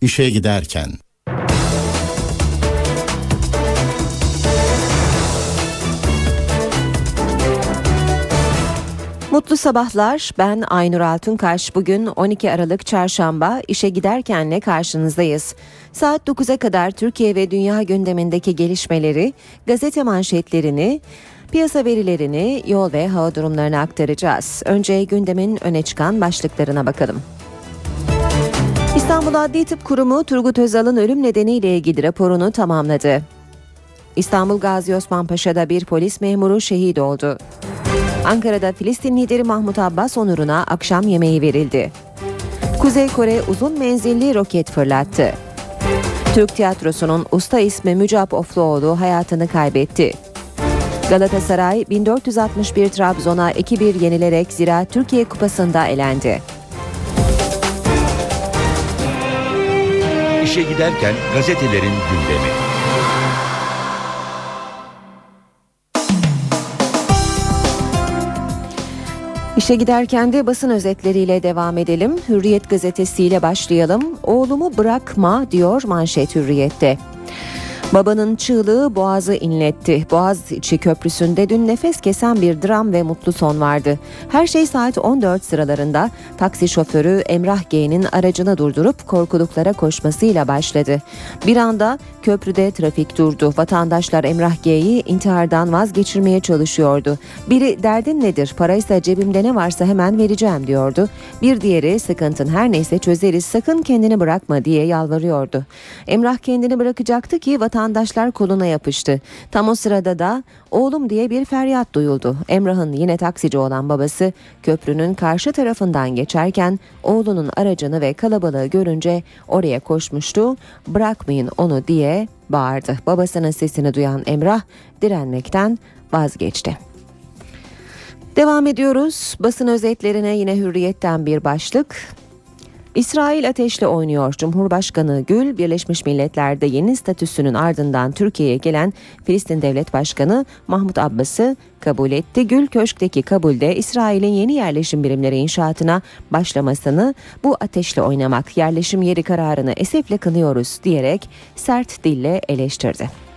İşe giderken Mutlu sabahlar. Ben Aynur Altunkaş. Bugün 12 Aralık Çarşamba işe giderkenle karşınızdayız. Saat 9'a kadar Türkiye ve dünya gündemindeki gelişmeleri, gazete manşetlerini, piyasa verilerini, yol ve hava durumlarını aktaracağız. Önce gündemin öne çıkan başlıklarına bakalım. İstanbul Adli Tıp Kurumu Turgut Özal'ın ölüm nedeniyle ilgili raporunu tamamladı. İstanbul Gazi Osman Paşa'da bir polis memuru şehit oldu. Ankara'da Filistin lideri Mahmut Abbas onuruna akşam yemeği verildi. Kuzey Kore uzun menzilli roket fırlattı. Türk tiyatrosunun usta ismi Mücap Ofluoğlu hayatını kaybetti. Galatasaray 1461 Trabzon'a 2-1 yenilerek Zira Türkiye Kupası'nda elendi. İşe giderken gazetelerin gündemi. İşe giderken de basın özetleriyle devam edelim. Hürriyet gazetesiyle başlayalım. Oğlumu bırakma diyor manşet Hürriyet'te. Babanın çığlığı Boğaz'ı inletti. Boğaziçi Köprüsü'nde dün nefes kesen bir dram ve mutlu son vardı. Her şey saat 14 sıralarında taksi şoförü Emrah G'nin aracını durdurup korkuluklara koşmasıyla başladı. Bir anda köprüde trafik durdu. Vatandaşlar Emrah G'yi intihardan vazgeçirmeye çalışıyordu. Biri derdin nedir paraysa cebimde ne varsa hemen vereceğim diyordu. Bir diğeri sıkıntın her neyse çözeriz sakın kendini bırakma diye yalvarıyordu. Emrah kendini bırakacaktı ki vatandaşlar koluna yapıştı. Tam o sırada da oğlum diye bir feryat duyuldu. Emrah'ın yine taksici olan babası köprünün karşı tarafından geçerken oğlunun aracını ve kalabalığı görünce oraya koşmuştu. Bırakmayın onu diye bağırdı. Babasının sesini duyan Emrah direnmekten vazgeçti. Devam ediyoruz. Basın özetlerine yine hürriyetten bir başlık. İsrail ateşle oynuyor. Cumhurbaşkanı Gül, Birleşmiş Milletler'de yeni statüsünün ardından Türkiye'ye gelen Filistin Devlet Başkanı Mahmut Abbas'ı kabul etti. Gül Köşk'teki kabulde İsrail'in yeni yerleşim birimleri inşaatına başlamasını bu ateşle oynamak yerleşim yeri kararını esefle kınıyoruz diyerek sert dille eleştirdi.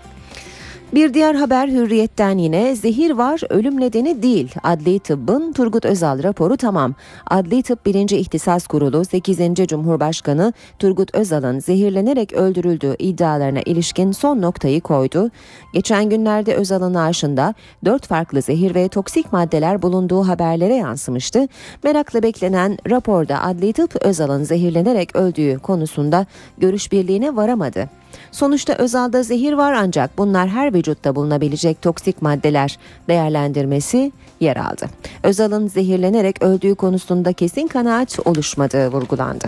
Bir diğer haber hürriyetten yine zehir var ölüm nedeni değil. Adli tıbbın Turgut Özal raporu tamam. Adli tıp 1. İhtisas Kurulu 8. Cumhurbaşkanı Turgut Özal'ın zehirlenerek öldürüldüğü iddialarına ilişkin son noktayı koydu. Geçen günlerde Özal'ın naaşında 4 farklı zehir ve toksik maddeler bulunduğu haberlere yansımıştı. Merakla beklenen raporda Adli tıp Özal'ın zehirlenerek öldüğü konusunda görüş birliğine varamadı. Sonuçta Özal'da zehir var ancak bunlar her vücutta bulunabilecek toksik maddeler değerlendirmesi yer aldı. Özal'ın zehirlenerek öldüğü konusunda kesin kanaat oluşmadığı vurgulandı.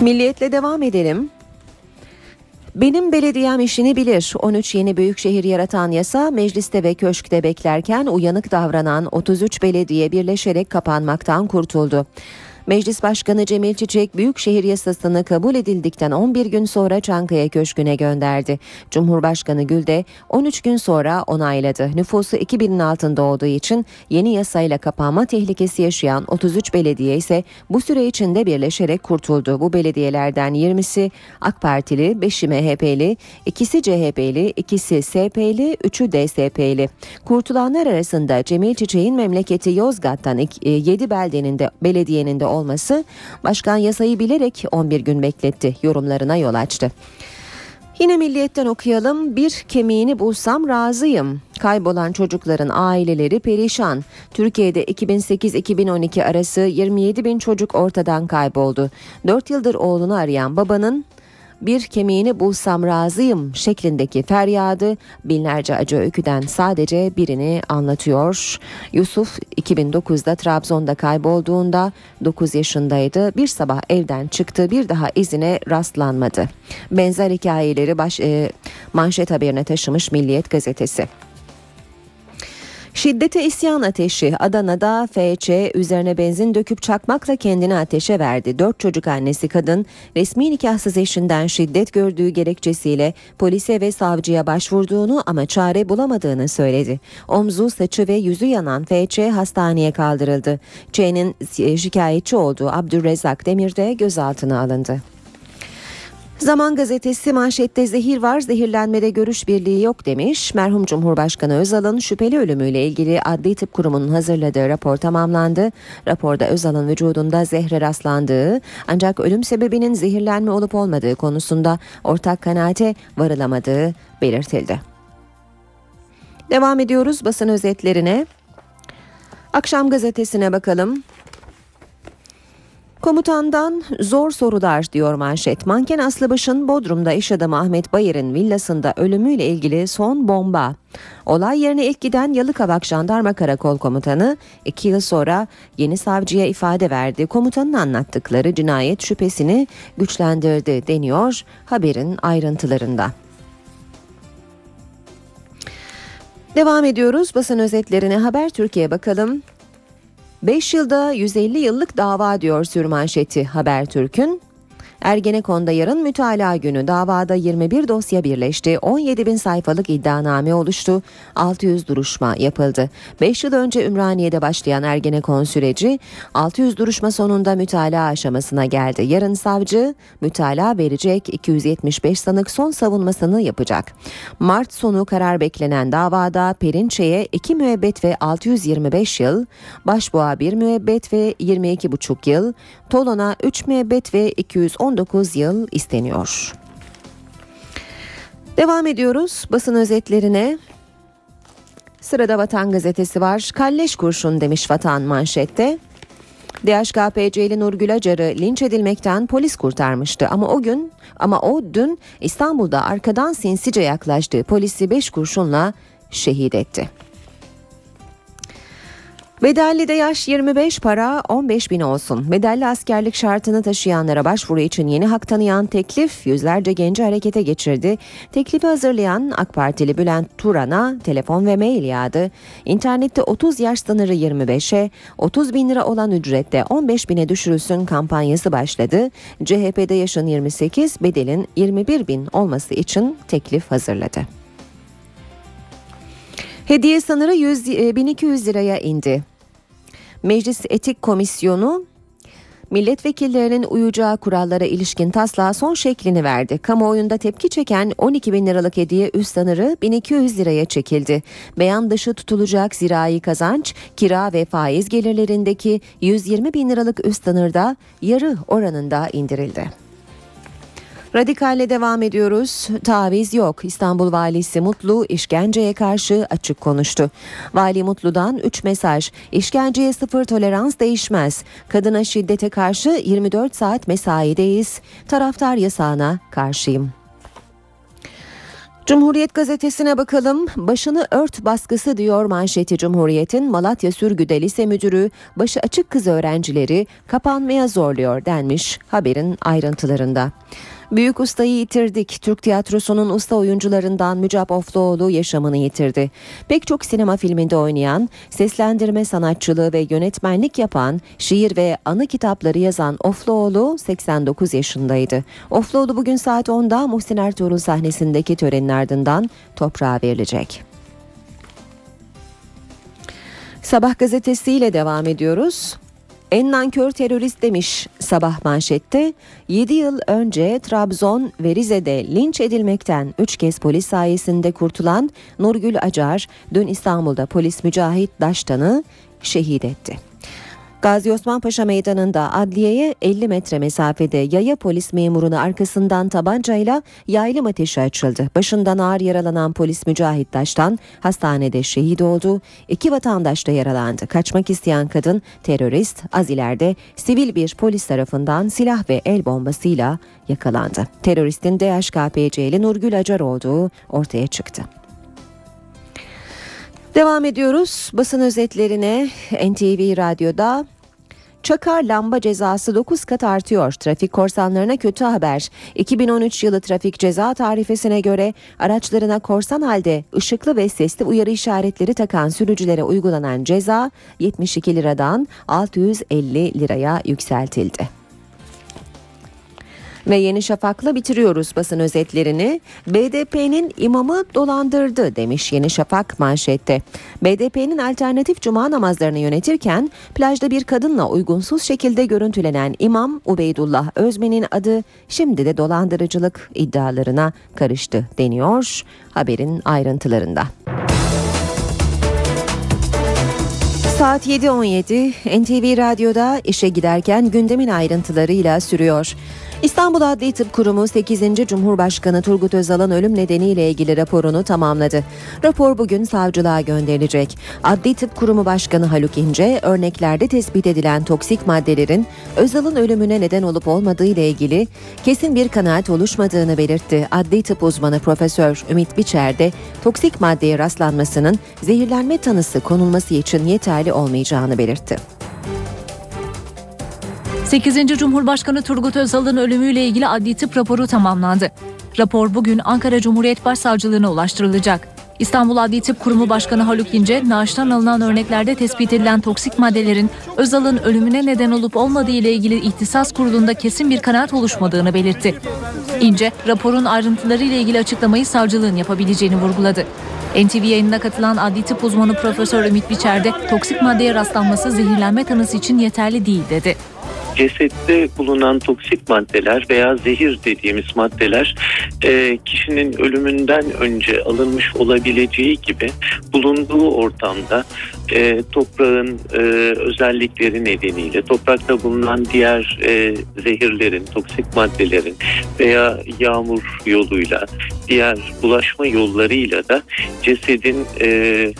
Milliyetle devam edelim. Benim belediyem işini bilir. 13 yeni büyükşehir yaratan yasa mecliste ve köşkte beklerken uyanık davranan 33 belediye birleşerek kapanmaktan kurtuldu. Meclis Başkanı Cemil Çiçek Büyükşehir Yasası'nı kabul edildikten 11 gün sonra Çankaya Köşkü'ne gönderdi. Cumhurbaşkanı Gül de 13 gün sonra onayladı. Nüfusu 2000'in altında olduğu için yeni yasayla kapanma tehlikesi yaşayan 33 belediye ise bu süre içinde birleşerek kurtuldu. Bu belediyelerden 20'si AK Partili, 5'i MHP'li, ikisi CHP'li, ikisi SP'li, 3'ü DSP'li. Kurtulanlar arasında Cemil Çiçek'in memleketi Yozgat'tan 7 beldenin de belediyenin de olması başkan yasayı bilerek 11 gün bekletti yorumlarına yol açtı. Yine milliyetten okuyalım. Bir kemiğini bulsam razıyım. Kaybolan çocukların aileleri perişan. Türkiye'de 2008-2012 arası 27 bin çocuk ortadan kayboldu. 4 yıldır oğlunu arayan babanın bir kemiğini bulsam razıyım şeklindeki feryadı binlerce acı öyküden sadece birini anlatıyor. Yusuf 2009'da Trabzon'da kaybolduğunda 9 yaşındaydı. Bir sabah evden çıktı bir daha izine rastlanmadı. Benzer hikayeleri baş, e, manşet haberine taşımış Milliyet gazetesi. Şiddete isyan ateşi Adana'da FC üzerine benzin döküp çakmakla kendini ateşe verdi. Dört çocuk annesi kadın resmi nikahsız eşinden şiddet gördüğü gerekçesiyle polise ve savcıya başvurduğunu ama çare bulamadığını söyledi. Omzu, saçı ve yüzü yanan FC hastaneye kaldırıldı. Ç'nin şikayetçi olduğu Abdülrezzak Demir de gözaltına alındı. Zaman gazetesi manşette zehir var zehirlenmede görüş birliği yok demiş. Merhum Cumhurbaşkanı Özal'ın şüpheli ölümüyle ilgili Adli Tıp Kurumu'nun hazırladığı rapor tamamlandı. Raporda Özal'ın vücudunda zehre rastlandığı ancak ölüm sebebinin zehirlenme olup olmadığı konusunda ortak kanaate varılamadığı belirtildi. Devam ediyoruz basın özetlerine. Akşam gazetesine bakalım. Komutandan zor sorular diyor manşet. Manken Aslıbaş'ın Bodrum'da iş adamı Ahmet Bayır'ın villasında ölümüyle ilgili son bomba. Olay yerine ilk giden Yalıkavak Jandarma Karakol Komutanı iki yıl sonra yeni savcıya ifade verdi. Komutanın anlattıkları cinayet şüphesini güçlendirdi deniyor haberin ayrıntılarında. Devam ediyoruz basın özetlerine Haber Türkiye bakalım. 5 yılda 150 yıllık dava diyor sürmanşeti Habertürk'ün. Ergenekon'da yarın mütalaa günü davada 21 dosya birleşti. 17 bin sayfalık iddianame oluştu. 600 duruşma yapıldı. 5 yıl önce Ümraniye'de başlayan Ergenekon süreci 600 duruşma sonunda mütalaa aşamasına geldi. Yarın savcı mütalaa verecek 275 sanık son savunmasını yapacak. Mart sonu karar beklenen davada Perinçe'ye 2 müebbet ve 625 yıl, Başboğa 1 müebbet ve 22,5 yıl, Tolon'a 3 müebbet ve 219 yıl isteniyor. Devam ediyoruz basın özetlerine. Sırada Vatan Gazetesi var. Kalleş kurşun demiş Vatan manşette. DHKPC'li Nurgül Acar'ı linç edilmekten polis kurtarmıştı ama o gün ama o dün İstanbul'da arkadan sinsice yaklaştığı polisi 5 kurşunla şehit etti. Bedelli de yaş 25 para 15 bin olsun. Bedelli askerlik şartını taşıyanlara başvuru için yeni hak tanıyan teklif yüzlerce genci harekete geçirdi. Teklifi hazırlayan AK Partili Bülent Turan'a telefon ve mail yağdı. İnternette 30 yaş sınırı 25'e 30 bin lira olan ücrette 15 bine düşürülsün kampanyası başladı. CHP'de yaşın 28 bedelin 21 bin olması için teklif hazırladı. Hediye sınırı 100, 1200 liraya indi. Meclis Etik Komisyonu milletvekillerinin uyacağı kurallara ilişkin taslağa son şeklini verdi. Kamuoyunda tepki çeken 12 bin liralık hediye üst sınırı 1200 liraya çekildi. Beyan dışı tutulacak zirai kazanç, kira ve faiz gelirlerindeki 120 bin liralık üst sınırda yarı oranında indirildi. Radikalle devam ediyoruz. Taviz yok. İstanbul Valisi Mutlu işkenceye karşı açık konuştu. Vali Mutlu'dan 3 mesaj. İşkenceye sıfır tolerans değişmez. Kadına şiddete karşı 24 saat mesaideyiz. Taraftar yasağına karşıyım. Cumhuriyet gazetesine bakalım. Başını ört baskısı diyor manşeti Cumhuriyet'in Malatya Sürgü'de lise müdürü başı açık kız öğrencileri kapanmaya zorluyor denmiş haberin ayrıntılarında. Büyük ustayı yitirdik. Türk tiyatrosunun usta oyuncularından Mücap Ofluoğlu yaşamını yitirdi. Pek çok sinema filminde oynayan, seslendirme sanatçılığı ve yönetmenlik yapan, şiir ve anı kitapları yazan Ofluoğlu 89 yaşındaydı. Ofluoğlu bugün saat 10'da Muhsin Ertuğrul sahnesindeki törenin ardından toprağa verilecek. Sabah gazetesiyle devam ediyoruz. En nankör terörist demiş sabah manşette. 7 yıl önce Trabzon ve Rize'de linç edilmekten 3 kez polis sayesinde kurtulan Nurgül Acar dün İstanbul'da polis Mücahit Daştan'ı şehit etti. Gazi Osman Paşa Meydanı'nda adliyeye 50 metre mesafede yaya polis memurunu arkasından tabancayla yaylım ateşi açıldı. Başından ağır yaralanan polis Mücahit Taş'tan hastanede şehit oldu. İki vatandaş da yaralandı. Kaçmak isteyen kadın terörist az ileride sivil bir polis tarafından silah ve el bombasıyla yakalandı. Teröristin DHKPC'li Nurgül Acar olduğu ortaya çıktı. Devam ediyoruz basın özetlerine NTV Radyo'da Çakar lamba cezası 9 kat artıyor. Trafik korsanlarına kötü haber. 2013 yılı trafik ceza tarifesine göre araçlarına korsan halde ışıklı ve sesli uyarı işaretleri takan sürücülere uygulanan ceza 72 liradan 650 liraya yükseltildi. Ve Yeni Şafak'la bitiriyoruz basın özetlerini. BDP'nin imamı dolandırdı demiş Yeni Şafak manşette. BDP'nin alternatif cuma namazlarını yönetirken plajda bir kadınla uygunsuz şekilde görüntülenen imam Ubeydullah Özmen'in adı şimdi de dolandırıcılık iddialarına karıştı deniyor haberin ayrıntılarında. Saat 7.17 NTV Radyo'da işe giderken gündemin ayrıntılarıyla sürüyor. İstanbul Adli Tıp Kurumu 8. Cumhurbaşkanı Turgut Özal'ın ölüm nedeniyle ilgili raporunu tamamladı. Rapor bugün savcılığa gönderilecek. Adli Tıp Kurumu Başkanı Haluk İnce, örneklerde tespit edilen toksik maddelerin Özal'ın ölümüne neden olup olmadığı ile ilgili kesin bir kanaat oluşmadığını belirtti. Adli tıp uzmanı Profesör Ümit Biçer de toksik maddeye rastlanmasının zehirlenme tanısı konulması için yeterli olmayacağını belirtti. 8. Cumhurbaşkanı Turgut Özal'ın ölümüyle ilgili adli tıp raporu tamamlandı. Rapor bugün Ankara Cumhuriyet Başsavcılığına ulaştırılacak. İstanbul Adli Tıp Kurumu Başkanı Haluk İnce, naaştan alınan örneklerde tespit edilen toksik maddelerin Özal'ın ölümüne neden olup olmadığı ile ilgili ihtisas kurulunda kesin bir kanaat oluşmadığını belirtti. İnce, raporun ayrıntıları ile ilgili açıklamayı savcılığın yapabileceğini vurguladı. NTV yayınına katılan adli tıp uzmanı Profesör Ümit Biçer de toksik maddeye rastlanması zehirlenme tanısı için yeterli değil dedi cesette bulunan toksik maddeler veya zehir dediğimiz maddeler e, kişinin ölümünden önce alınmış olabileceği gibi bulunduğu ortamda e, toprağın e, özellikleri nedeniyle toprakta bulunan diğer e, zehirlerin, toksik maddelerin veya yağmur yoluyla diğer bulaşma yollarıyla da cesedin e,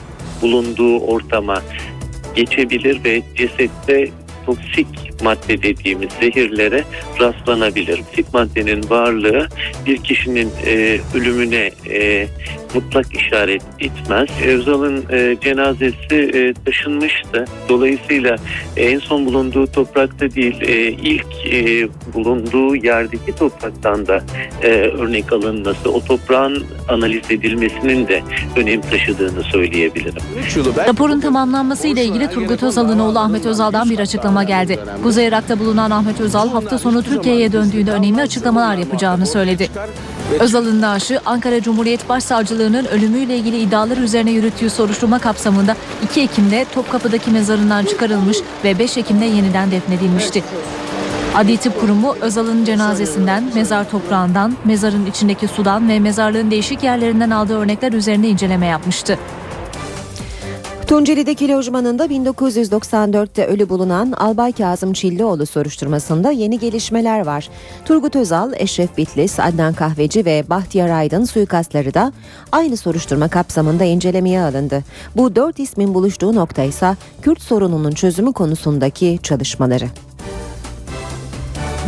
bulunduğu ortama geçebilir ve cesette toksik madde dediğimiz zehirlere rastlanabilir. Toksik maddenin varlığı bir kişinin e, ölümüne e, mutlak işaret etmez. Özal'ın e, cenazesi e, taşınmıştı. Dolayısıyla en son bulunduğu toprakta değil, e, ilk e, bulunduğu yerdeki topraktan da e, örnek alınması, o toprağın analiz edilmesinin de önem taşıdığını söyleyebilirim. Raporun tamamlanması ile ilgili Turgut Özal'ın oğlu Ahmet Özal'dan bir açıklama geldi. Kuzey Irak'ta bulunan Ahmet Özal hafta sonu Türkiye'ye döndüğünde önemli açıklamalar yapacağını söyledi. Özal'ın naaşı Ankara Cumhuriyet Başsavcılığı'nın ölümüyle ilgili iddialar üzerine yürüttüğü soruşturma kapsamında 2 Ekim'de Topkapı'daki mezarından çıkarılmış ve 5 Ekim'de yeniden defnedilmişti. Adli Tıp Kurumu Özal'ın cenazesinden, mezar toprağından, mezarın içindeki sudan ve mezarlığın değişik yerlerinden aldığı örnekler üzerine inceleme yapmıştı. Tunceli'deki lojmanında 1994'te ölü bulunan Albay Kazım Çillioğlu soruşturmasında yeni gelişmeler var. Turgut Özal, Eşref Bitlis, Adnan Kahveci ve Bahtiyar Aydın suikastları da aynı soruşturma kapsamında incelemeye alındı. Bu dört ismin buluştuğu nokta ise Kürt sorununun çözümü konusundaki çalışmaları.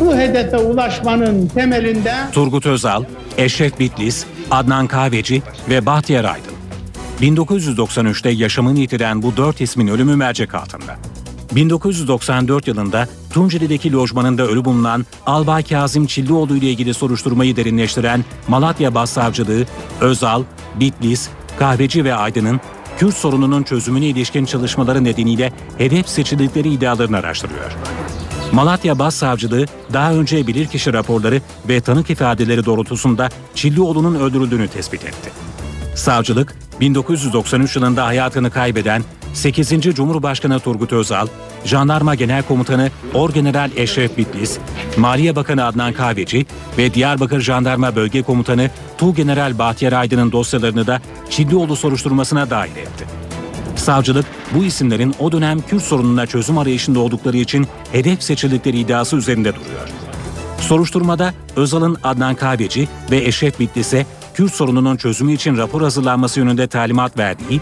Bu hedefe ulaşmanın temelinde Turgut Özal, Eşref Bitlis, Adnan Kahveci ve Bahtiyar Aydın. 1993'te yaşamını yitiren bu dört ismin ölümü mercek altında. 1994 yılında Tunceli'deki lojmanında ölü bulunan Albay Kazım Çillioğlu ile ilgili soruşturmayı derinleştiren Malatya Başsavcılığı, Özal, Bitlis, Kahveci ve Aydın'ın Kürt sorununun çözümüne ilişkin çalışmaları nedeniyle hedef seçildikleri iddialarını araştırıyor. Malatya Başsavcılığı daha önce bilirkişi raporları ve tanık ifadeleri doğrultusunda Çillioğlu'nun öldürüldüğünü tespit etti. Savcılık 1993 yılında hayatını kaybeden 8. Cumhurbaşkanı Turgut Özal, Jandarma Genel Komutanı Orgeneral Eşref Bitlis, Maliye Bakanı Adnan Kahveci ve Diyarbakır Jandarma Bölge Komutanı Tuğgeneral Bahtiyar Aydın'ın dosyalarını da Çillioğlu soruşturmasına dahil etti. Savcılık bu isimlerin o dönem Kürt sorununa çözüm arayışında oldukları için hedef seçildikleri iddiası üzerinde duruyor. Soruşturmada Özal'ın Adnan Kahveci ve Eşref Bitlis'e Kürt sorununun çözümü için rapor hazırlanması yönünde talimat verdiği,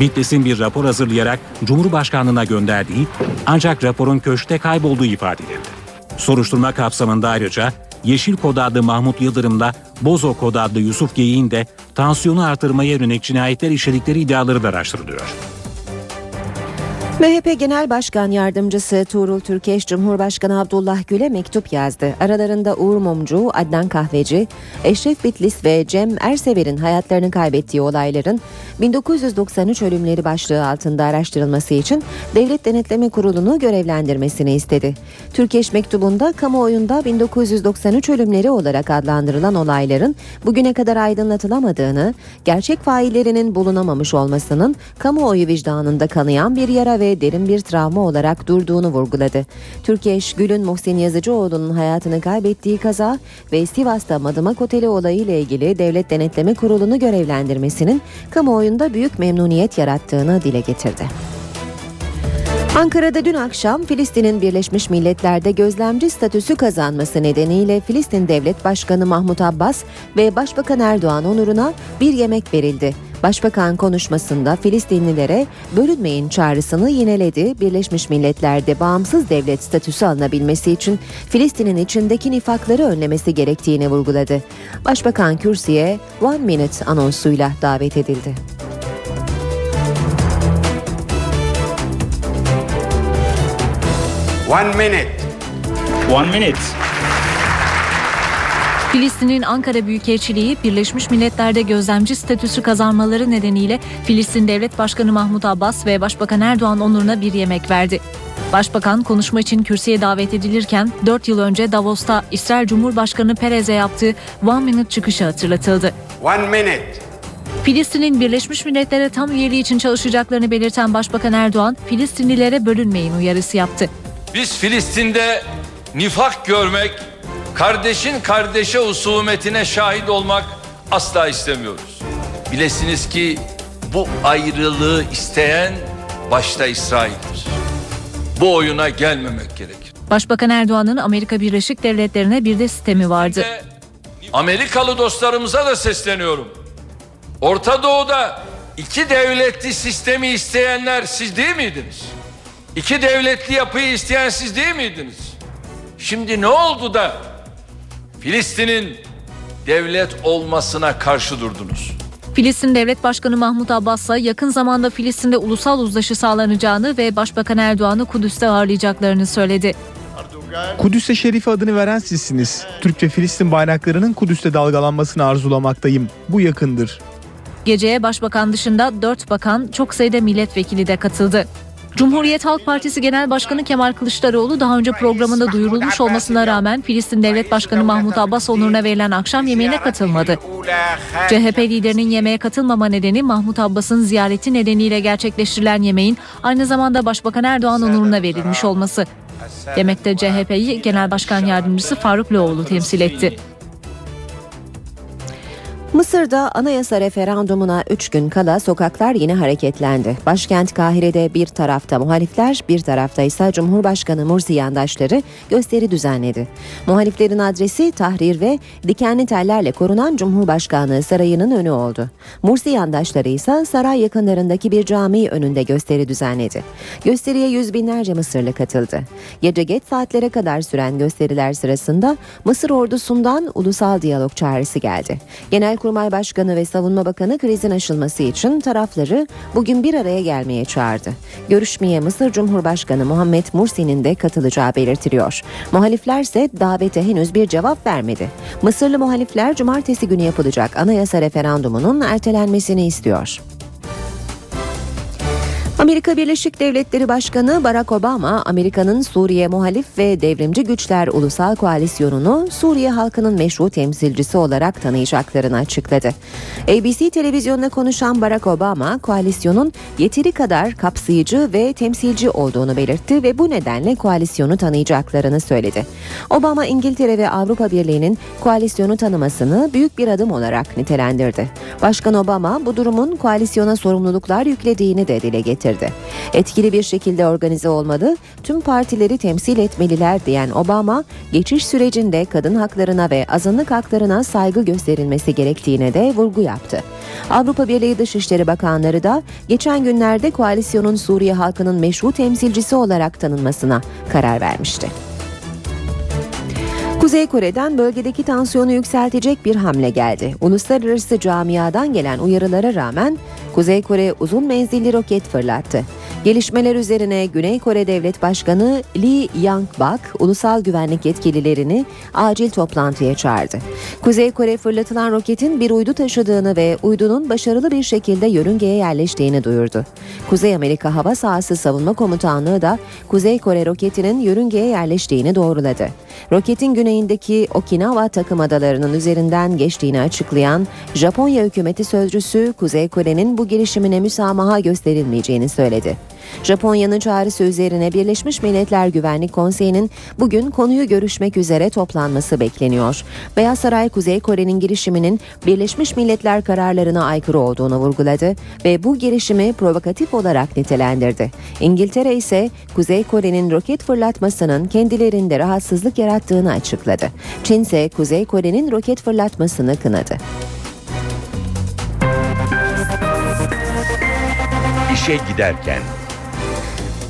Bitlis'in bir rapor hazırlayarak Cumhurbaşkanlığına gönderdiği ancak raporun köşkte kaybolduğu ifade edildi. Soruşturma kapsamında ayrıca Yeşil Kod adlı Mahmut Yıldırım'la Bozo Kod adlı Yusuf Geyik'in de tansiyonu artırmaya yönelik cinayetler işledikleri iddiaları da araştırılıyor. MHP Genel Başkan Yardımcısı Tuğrul Türkeş, Cumhurbaşkanı Abdullah Gül'e mektup yazdı. Aralarında Uğur Mumcu, Adnan Kahveci, Eşref Bitlis ve Cem Ersever'in hayatlarını kaybettiği olayların 1993 ölümleri başlığı altında araştırılması için Devlet Denetleme Kurulu'nu görevlendirmesini istedi. Türkeş mektubunda kamuoyunda 1993 ölümleri olarak adlandırılan olayların bugüne kadar aydınlatılamadığını, gerçek faillerinin bulunamamış olmasının kamuoyu vicdanında kanayan bir yara ve derin bir travma olarak durduğunu vurguladı. Türkeş, Gül'ün Muhsin Yazıcıoğlu'nun hayatını kaybettiği kaza ve Sivas'ta Madımak Oteli olayı ile ilgili Devlet Denetleme Kurulu'nu görevlendirmesinin kamuoyunda büyük memnuniyet yarattığını dile getirdi. Ankara'da dün akşam Filistin'in Birleşmiş Milletler'de gözlemci statüsü kazanması nedeniyle Filistin Devlet Başkanı Mahmut Abbas ve Başbakan Erdoğan onuruna bir yemek verildi. Başbakan konuşmasında Filistinlilere bölünmeyin çağrısını yineledi. Birleşmiş Milletler'de bağımsız devlet statüsü alınabilmesi için Filistin'in içindeki nifakları önlemesi gerektiğini vurguladı. Başbakan kürsüye One Minute anonsuyla davet edildi. One minute. One minute. Filistin'in Ankara Büyükelçiliği Birleşmiş Milletler'de gözlemci statüsü kazanmaları nedeniyle Filistin Devlet Başkanı Mahmut Abbas ve Başbakan Erdoğan onuruna bir yemek verdi. Başbakan konuşma için kürsüye davet edilirken 4 yıl önce Davos'ta İsrail Cumhurbaşkanı Perez'e yaptığı One Minute çıkışı hatırlatıldı. One minute. Filistin'in Birleşmiş Milletler'e tam üyeliği için çalışacaklarını belirten Başbakan Erdoğan, Filistinlilere bölünmeyin uyarısı yaptı. Biz Filistin'de nifak görmek, kardeşin kardeşe husumetine şahit olmak asla istemiyoruz. Bilesiniz ki bu ayrılığı isteyen başta İsrail'dir. Bu oyuna gelmemek gerekir. Başbakan Erdoğan'ın Amerika Birleşik Devletleri'ne bir de sistemi vardı. Amerikalı dostlarımıza da sesleniyorum. Orta Doğu'da iki devletli sistemi isteyenler siz değil miydiniz? İki devletli yapıyı isteyen siz değil miydiniz? Şimdi ne oldu da Filistin'in devlet olmasına karşı durdunuz? Filistin Devlet Başkanı Mahmut Abbas'la yakın zamanda Filistin'de ulusal uzlaşı sağlanacağını ve Başbakan Erdoğan'ı Kudüs'te ağırlayacaklarını söyledi. Kudüs'e Şerife adını veren sizsiniz. Türk ve Filistin bayraklarının Kudüs'te dalgalanmasını arzulamaktayım. Bu yakındır. Geceye Başbakan dışında 4 bakan çok sayıda milletvekili de katıldı. Cumhuriyet Halk Partisi Genel Başkanı Kemal Kılıçdaroğlu daha önce programında duyurulmuş olmasına rağmen Filistin Devlet Başkanı Mahmut Abbas onuruna verilen akşam yemeğine katılmadı. CHP liderinin yemeğe katılmama nedeni Mahmut Abbas'ın ziyareti nedeniyle gerçekleştirilen yemeğin aynı zamanda Başbakan Erdoğan onuruna verilmiş olması. Yemekte CHP'yi Genel Başkan Yardımcısı Faruk Loğlu temsil etti. Mısır'da anayasa referandumuna 3 gün kala sokaklar yine hareketlendi. Başkent Kahire'de bir tarafta muhalifler, bir tarafta ise Cumhurbaşkanı Mursi yandaşları gösteri düzenledi. Muhaliflerin adresi Tahrir ve dikenli tellerle korunan Cumhurbaşkanlığı sarayının önü oldu. Mursi yandaşları ise saray yakınlarındaki bir cami önünde gösteri düzenledi. Gösteriye yüz binlerce Mısırlı katıldı. Gece geç saatlere kadar süren gösteriler sırasında Mısır ordusundan ulusal diyalog çağrısı geldi. Genel Genelkurmay Başkanı ve Savunma Bakanı krizin aşılması için tarafları bugün bir araya gelmeye çağırdı. Görüşmeye Mısır Cumhurbaşkanı Muhammed Mursi'nin de katılacağı belirtiliyor. Muhalifler ise davete henüz bir cevap vermedi. Mısırlı muhalifler cumartesi günü yapılacak anayasa referandumunun ertelenmesini istiyor. Amerika Birleşik Devletleri Başkanı Barack Obama, Amerika'nın Suriye Muhalif ve Devrimci Güçler Ulusal Koalisyonu'nu Suriye halkının meşru temsilcisi olarak tanıyacaklarını açıkladı. ABC televizyonuna konuşan Barack Obama, koalisyonun yeteri kadar kapsayıcı ve temsilci olduğunu belirtti ve bu nedenle koalisyonu tanıyacaklarını söyledi. Obama, İngiltere ve Avrupa Birliği'nin koalisyonu tanımasını büyük bir adım olarak nitelendirdi. Başkan Obama, bu durumun koalisyona sorumluluklar yüklediğini de dile getirdi getirdi. Etkili bir şekilde organize olmalı, tüm partileri temsil etmeliler diyen Obama, geçiş sürecinde kadın haklarına ve azınlık haklarına saygı gösterilmesi gerektiğine de vurgu yaptı. Avrupa Birliği Dışişleri Bakanları da geçen günlerde koalisyonun Suriye halkının meşru temsilcisi olarak tanınmasına karar vermişti. Kuzey Kore'den bölgedeki tansiyonu yükseltecek bir hamle geldi. Uluslararası camiadan gelen uyarılara rağmen Kuzey Kore uzun menzilli roket fırlattı. Gelişmeler üzerine Güney Kore Devlet Başkanı Lee Yang-bak ulusal güvenlik yetkililerini acil toplantıya çağırdı. Kuzey Kore fırlatılan roketin bir uydu taşıdığını ve uydunun başarılı bir şekilde yörüngeye yerleştiğini duyurdu. Kuzey Amerika Hava Sahası Savunma Komutanlığı da Kuzey Kore roketinin yörüngeye yerleştiğini doğruladı. Roketin güneyindeki Okinawa takım adalarının üzerinden geçtiğini açıklayan Japonya hükümeti sözcüsü Kuzey Kore'nin bu girişimine müsamaha gösterilmeyeceğini söyledi. Japonya'nın çağrısı üzerine Birleşmiş Milletler Güvenlik Konseyi'nin bugün konuyu görüşmek üzere toplanması bekleniyor. Beyaz Saray Kuzey Kore'nin girişiminin Birleşmiş Milletler kararlarına aykırı olduğunu vurguladı ve bu girişimi provokatif olarak nitelendirdi. İngiltere ise Kuzey Kore'nin roket fırlatmasının kendilerinde rahatsızlık yarattığını açıkladı. Çin ise Kuzey Kore'nin roket fırlatmasını kınadı. İşe giderken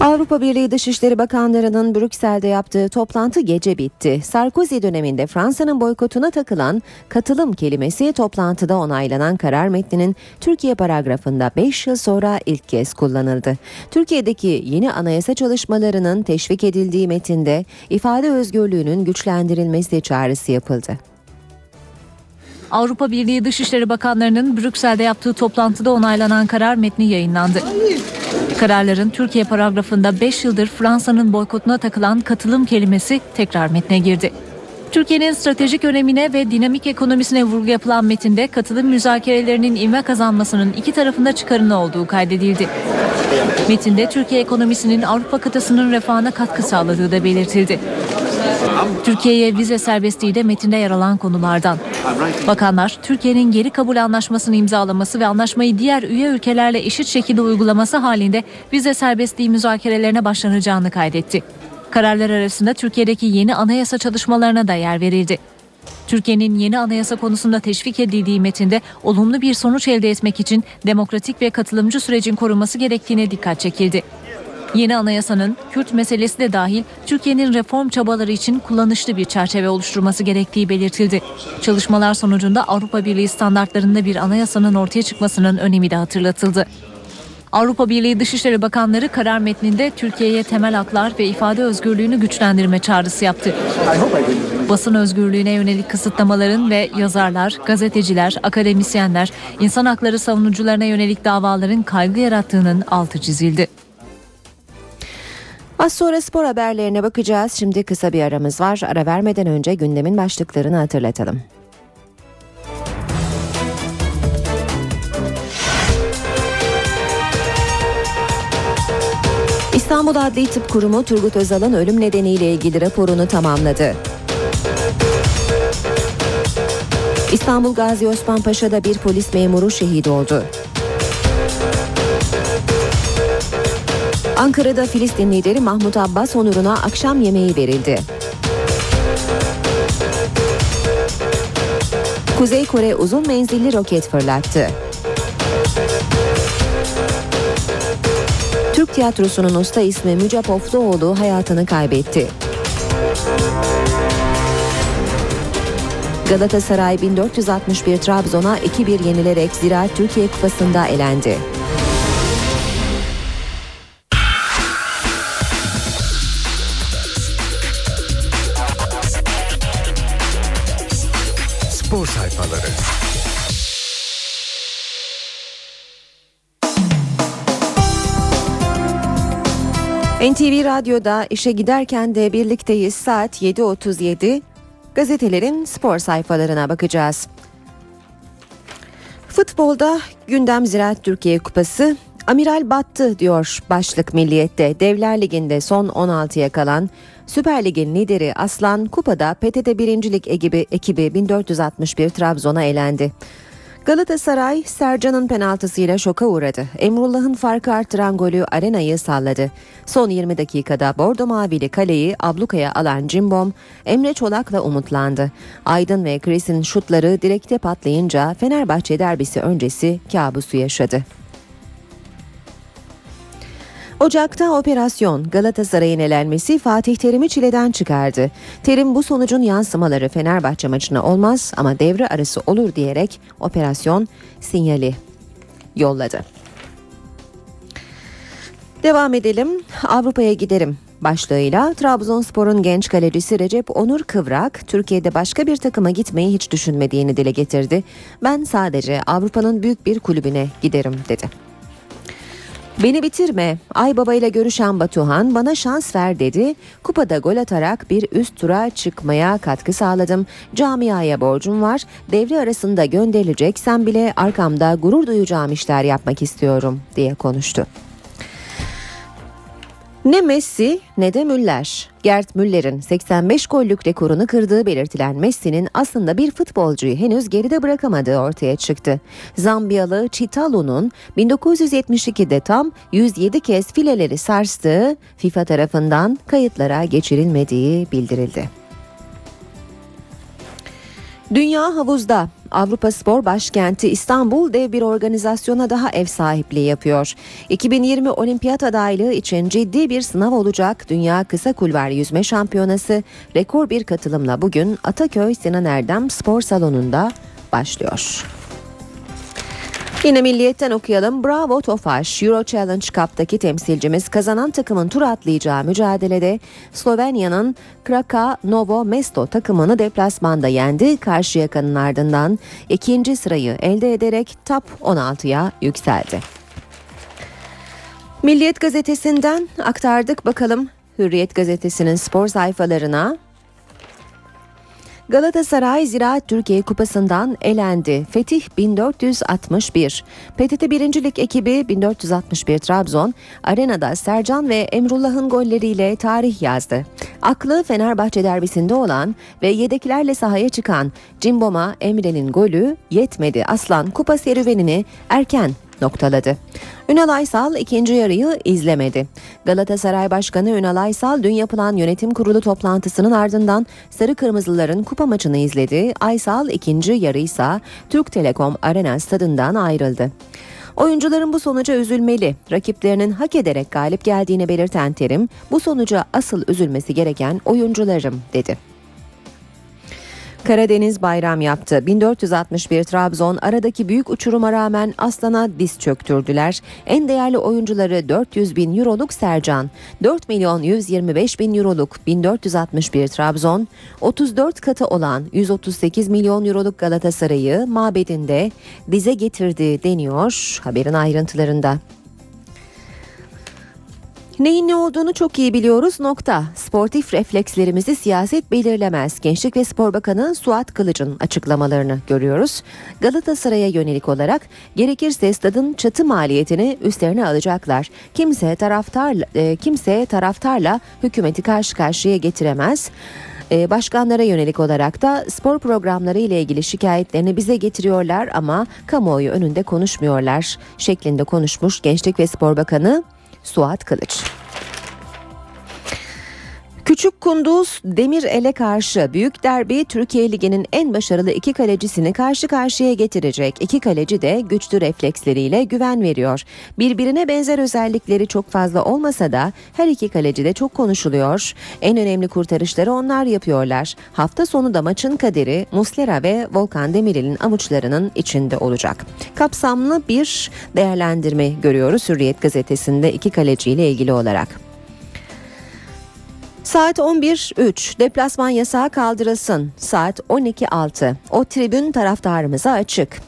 Avrupa Birliği Dışişleri Bakanlarının Brüksel'de yaptığı toplantı gece bitti. Sarkozy döneminde Fransa'nın boykotuna takılan katılım kelimesi toplantıda onaylanan karar metninin Türkiye paragrafında 5 yıl sonra ilk kez kullanıldı. Türkiye'deki yeni anayasa çalışmalarının teşvik edildiği metinde ifade özgürlüğünün güçlendirilmesi çağrısı yapıldı. Avrupa Birliği Dışişleri Bakanlarının Brüksel'de yaptığı toplantıda onaylanan karar metni yayınlandı. Kararların Türkiye paragrafında 5 yıldır Fransa'nın boykotuna takılan katılım kelimesi tekrar metne girdi. Türkiye'nin stratejik önemine ve dinamik ekonomisine vurgu yapılan metinde katılım müzakerelerinin ivme kazanmasının iki tarafında çıkarını olduğu kaydedildi. Metinde Türkiye ekonomisinin Avrupa kıtasının refahına katkı sağladığı da belirtildi. Türkiye'ye vize serbestliği de metinde yer alan konulardan. Bakanlar, Türkiye'nin geri kabul anlaşmasını imzalaması ve anlaşmayı diğer üye ülkelerle eşit şekilde uygulaması halinde vize serbestliği müzakerelerine başlanacağını kaydetti. Kararlar arasında Türkiye'deki yeni anayasa çalışmalarına da yer verildi. Türkiye'nin yeni anayasa konusunda teşvik edildiği metinde olumlu bir sonuç elde etmek için demokratik ve katılımcı sürecin korunması gerektiğine dikkat çekildi. Yeni anayasanın Kürt meselesi de dahil Türkiye'nin reform çabaları için kullanışlı bir çerçeve oluşturması gerektiği belirtildi. Çalışmalar sonucunda Avrupa Birliği standartlarında bir anayasanın ortaya çıkmasının önemi de hatırlatıldı. Avrupa Birliği Dışişleri Bakanları karar metninde Türkiye'ye temel haklar ve ifade özgürlüğünü güçlendirme çağrısı yaptı. Basın özgürlüğüne yönelik kısıtlamaların ve yazarlar, gazeteciler, akademisyenler, insan hakları savunucularına yönelik davaların kaygı yarattığının altı çizildi. Az sonra spor haberlerine bakacağız. Şimdi kısa bir aramız var. Ara vermeden önce gündemin başlıklarını hatırlatalım. İstanbul Adli Tıp Kurumu Turgut Özal'ın ölüm nedeniyle ilgili raporunu tamamladı. İstanbul Gazi Osman Paşa'da bir polis memuru şehit oldu. Ankara'da Filistin lideri Mahmut Abbas onuruna akşam yemeği verildi. Kuzey Kore uzun menzilli roket fırlattı. Tiyatrosunun usta ismi Müce Pofluoğlu hayatını kaybetti. Galatasaray 1461 Trabzon'a 2-1 yenilerek Ziraat Türkiye Kupası'nda elendi. NTV Radyo'da işe giderken de birlikteyiz. Saat 7.37. Gazetelerin spor sayfalarına bakacağız. Futbolda gündem Ziraat Türkiye Kupası Amiral battı diyor başlık milliyette. Devler Ligi'nde son 16'ya kalan Süper Lig'in lideri Aslan Kupa'da PTT 1. Lig ekibi, ekibi 1461 Trabzon'a elendi. Galatasaray Sercan'ın penaltısıyla şoka uğradı. Emrullah'ın farkı arttıran golü arenayı salladı. Son 20 dakikada Bordo Mavili kaleyi ablukaya alan Cimbom Emre Çolak'la umutlandı. Aydın ve Chris'in şutları direkte patlayınca Fenerbahçe derbisi öncesi kabusu yaşadı. Ocak'ta operasyon Galatasaray'ın elenmesi Fatih Terim'i çileden çıkardı. Terim bu sonucun yansımaları Fenerbahçe maçına olmaz ama devre arası olur diyerek operasyon sinyali yolladı. Devam edelim. Avrupa'ya giderim başlığıyla Trabzonspor'un genç kalecisi Recep Onur Kıvrak Türkiye'de başka bir takıma gitmeyi hiç düşünmediğini dile getirdi. Ben sadece Avrupa'nın büyük bir kulübüne giderim dedi. Beni bitirme. Aybaba ile görüşen Batuhan bana şans ver dedi. Kupada gol atarak bir üst tura çıkmaya katkı sağladım. Camiaya borcum var. Devre arasında gönderileceksem bile arkamda gurur duyacağım işler yapmak istiyorum diye konuştu. Ne Messi ne de Müller. Gerd Müller'in 85 gollük rekorunu kırdığı belirtilen Messi'nin aslında bir futbolcuyu henüz geride bırakamadığı ortaya çıktı. Zambiyalı Chitalu'nun 1972'de tam 107 kez fileleri sarstığı FIFA tarafından kayıtlara geçirilmediği bildirildi. Dünya havuzda Avrupa Spor Başkenti İstanbul dev bir organizasyona daha ev sahipliği yapıyor. 2020 olimpiyat adaylığı için ciddi bir sınav olacak Dünya Kısa Kulvar Yüzme Şampiyonası rekor bir katılımla bugün Ataköy Sinan Erdem Spor Salonu'nda başlıyor. Yine milliyetten okuyalım. Bravo Tofaş, Euro Challenge Cup'taki temsilcimiz kazanan takımın tur atlayacağı mücadelede Slovenya'nın Kraka Novo Mesto takımını deplasmanda yendi. Karşıyaka'nın ardından ikinci sırayı elde ederek top 16'ya yükseldi. Milliyet gazetesinden aktardık bakalım Hürriyet gazetesinin spor sayfalarına. Galatasaray Ziraat Türkiye Kupası'ndan elendi. Fetih 1461. PTT 1. Lig ekibi 1461 Trabzon, arenada Sercan ve Emrullah'ın golleriyle tarih yazdı. Aklı Fenerbahçe derbisinde olan ve yedeklerle sahaya çıkan Cimbom'a Emre'nin golü yetmedi. Aslan kupa serüvenini erken noktaladı. Ünal Aysal ikinci yarıyı izlemedi. Galatasaray Başkanı Ünal Aysal dün yapılan yönetim kurulu toplantısının ardından Sarı Kırmızıların kupa maçını izledi. Aysal ikinci yarıysa Türk Telekom Arena stadından ayrıldı. Oyuncuların bu sonuca üzülmeli. Rakiplerinin hak ederek galip geldiğini belirten Terim, bu sonuca asıl üzülmesi gereken oyuncularım dedi. Karadeniz bayram yaptı. 1461 Trabzon aradaki büyük uçuruma rağmen Aslan'a diz çöktürdüler. En değerli oyuncuları 400 bin euroluk Sercan, 4 milyon 125 bin euroluk 1461 Trabzon, 34 katı olan 138 milyon euroluk Galatasaray'ı mabedinde dize getirdi deniyor haberin ayrıntılarında. Neyin ne olduğunu çok iyi biliyoruz nokta. Sportif reflekslerimizi siyaset belirlemez. Gençlik ve Spor Bakanı Suat Kılıç'ın açıklamalarını görüyoruz. Galatasaray'a yönelik olarak gerekirse stadın çatı maliyetini üstlerine alacaklar. Kimse taraftar e, kimse taraftarla hükümeti karşı karşıya getiremez. E, başkanlara yönelik olarak da spor programları ile ilgili şikayetlerini bize getiriyorlar ama kamuoyu önünde konuşmuyorlar şeklinde konuşmuş Gençlik ve Spor Bakanı Suat Kılıç. Küçük Kunduz Demir Ele karşı büyük derbi Türkiye Ligi'nin en başarılı iki kalecisini karşı karşıya getirecek. İki kaleci de güçlü refleksleriyle güven veriyor. Birbirine benzer özellikleri çok fazla olmasa da her iki kaleci de çok konuşuluyor. En önemli kurtarışları onlar yapıyorlar. Hafta sonu da maçın kaderi Muslera ve Volkan Demirel'in avuçlarının içinde olacak. Kapsamlı bir değerlendirme görüyoruz Hürriyet gazetesinde iki kaleciyle ilgili olarak. Saat 11.03 deplasman yasağı kaldırılsın. Saat 12.06 o tribün taraftarımıza açık.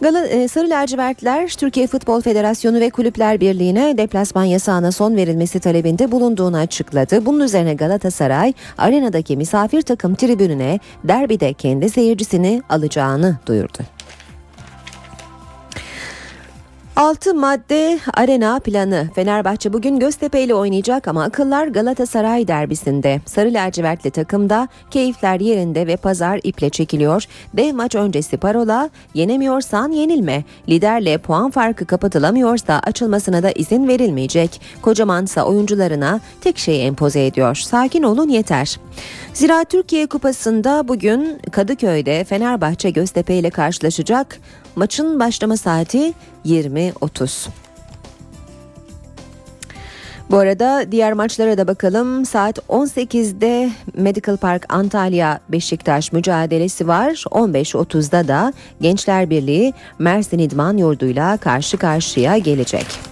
Gal e, Sarı lacivertler Türkiye Futbol Federasyonu ve Kulüpler Birliği'ne deplasman yasağına son verilmesi talebinde bulunduğunu açıkladı. Bunun üzerine Galatasaray arenadaki misafir takım tribününe derbide kendi seyircisini alacağını duyurdu. 6 madde arena planı. Fenerbahçe bugün Göztepe ile oynayacak ama akıllar Galatasaray derbisinde. Sarı lacivertli takımda keyifler yerinde ve pazar iple çekiliyor. Dev maç öncesi parola yenemiyorsan yenilme. Liderle puan farkı kapatılamıyorsa açılmasına da izin verilmeyecek. Kocamansa oyuncularına tek şeyi empoze ediyor. Sakin olun yeter. Zira Türkiye Kupası'nda bugün Kadıköy'de Fenerbahçe Göztepe ile karşılaşacak. Maçın başlama saati 20.30. Bu arada diğer maçlara da bakalım. Saat 18'de Medical Park Antalya Beşiktaş mücadelesi var. 15.30'da da Gençler Birliği Mersin İdman Yurdu'yla karşı karşıya gelecek.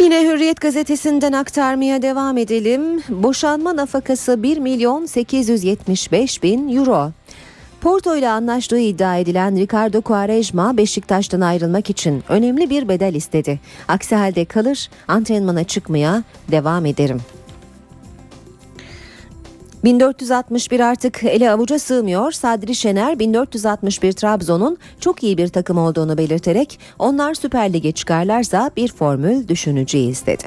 Yine Hürriyet gazetesinden aktarmaya devam edelim. Boşanma nafakası 1 milyon 875 bin euro. Porto ile anlaştığı iddia edilen Ricardo Quaresma Beşiktaş'tan ayrılmak için önemli bir bedel istedi. Aksi halde kalır antrenmana çıkmaya devam ederim. 1461 artık ele avuca sığmıyor. Sadri Şener 1461 Trabzon'un çok iyi bir takım olduğunu belirterek onlar Süper Lig'e çıkarlarsa bir formül düşüneceğiz dedi.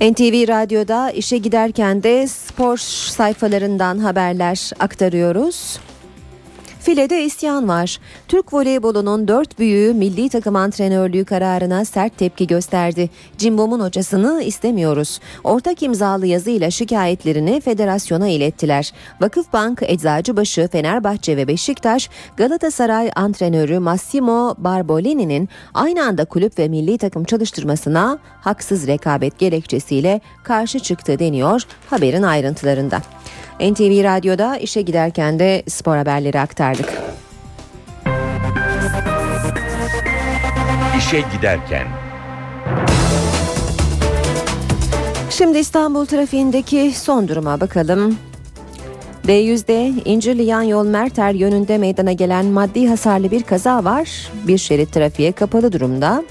NTV Radyo'da işe giderken de spor sayfalarından haberler aktarıyoruz. Filede isyan var. Türk voleybolunun dört büyüğü milli takım antrenörlüğü kararına sert tepki gösterdi. Cimbom'un hocasını istemiyoruz. Ortak imzalı yazıyla şikayetlerini federasyona ilettiler. Vakıfbank, Eczacıbaşı, Fenerbahçe ve Beşiktaş Galatasaray antrenörü Massimo Barbolini'nin aynı anda kulüp ve milli takım çalıştırmasına haksız rekabet gerekçesiyle karşı çıktı deniyor haberin ayrıntılarında. NTV Radyo'da işe giderken de spor haberleri aktardık. İşe giderken Şimdi İstanbul trafiğindeki son duruma bakalım. D100'de İncirli yan yol Merter yönünde meydana gelen maddi hasarlı bir kaza var. Bir şerit trafiğe kapalı durumda.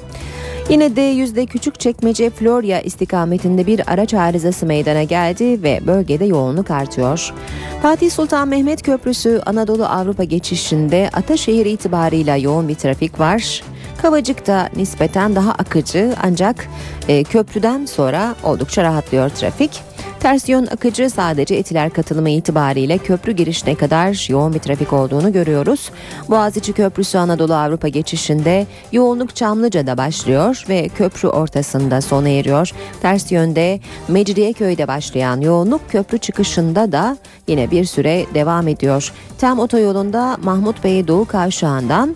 Yine D100'de Küçükçekmece Florya istikametinde bir araç arızası meydana geldi ve bölgede yoğunluk artıyor. Fatih Sultan Mehmet Köprüsü Anadolu Avrupa geçişinde Ataşehir itibarıyla yoğun bir trafik var. Kavacık'ta nispeten daha akıcı ancak e, köprüden sonra oldukça rahatlıyor trafik. Ters yön akıcı sadece etiler katılımı itibariyle köprü girişine kadar yoğun bir trafik olduğunu görüyoruz. Boğaziçi Köprüsü Anadolu Avrupa geçişinde yoğunluk Çamlıca'da başlıyor ve köprü ortasında sona eriyor. Ters yönde Mecidiyeköy'de başlayan yoğunluk köprü çıkışında da yine bir süre devam ediyor. Tem otoyolunda Mahmut Bey Doğu Kavşağı'ndan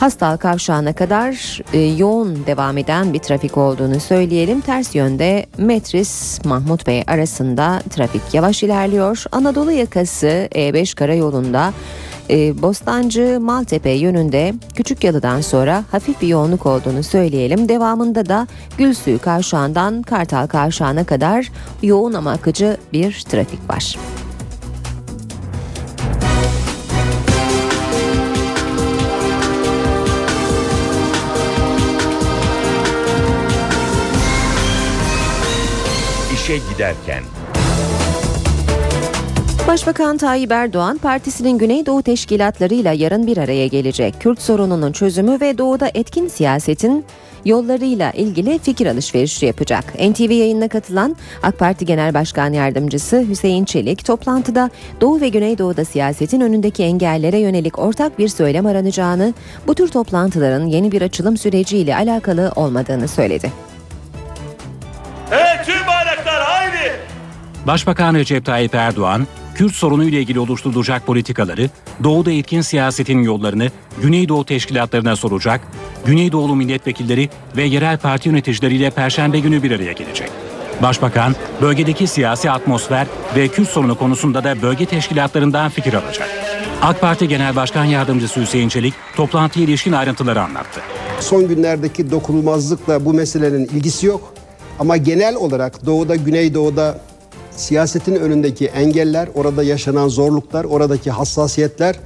Hastal kavşağına kadar e, yoğun devam eden bir trafik olduğunu söyleyelim. Ters yönde Metris Mahmut Bey arasında trafik yavaş ilerliyor. Anadolu yakası E5 karayolunda e, Bostancı Maltepe yönünde Küçük Yalı'dan sonra hafif bir yoğunluk olduğunu söyleyelim. Devamında da Gülsuyu kavşağından Kartal kavşağına kadar yoğun ama akıcı bir trafik var. İşe giderken Başbakan Tayyip Erdoğan partisinin Güneydoğu teşkilatlarıyla yarın bir araya gelecek. Kürt sorununun çözümü ve doğuda etkin siyasetin yollarıyla ilgili fikir alışverişi yapacak. NTV yayınına katılan AK Parti Genel Başkan Yardımcısı Hüseyin Çelik toplantıda Doğu ve Güneydoğu'da siyasetin önündeki engellere yönelik ortak bir söylem aranacağını, bu tür toplantıların yeni bir açılım süreciyle alakalı olmadığını söyledi. Evet tüm. Başbakan Recep Tayyip Erdoğan, Kürt sorunuyla ilgili oluşturulacak politikaları, Doğu'da etkin siyasetin yollarını Güneydoğu teşkilatlarına soracak, Güneydoğulu milletvekilleri ve yerel parti yöneticileriyle Perşembe günü bir araya gelecek. Başbakan, bölgedeki siyasi atmosfer ve Kürt sorunu konusunda da bölge teşkilatlarından fikir alacak. AK Parti Genel Başkan Yardımcısı Hüseyin Çelik, toplantıya ilişkin ayrıntıları anlattı. Son günlerdeki dokunulmazlıkla bu meselenin ilgisi yok. Ama genel olarak doğuda, güneydoğuda siyasetin önündeki engeller, orada yaşanan zorluklar, oradaki hassasiyetler,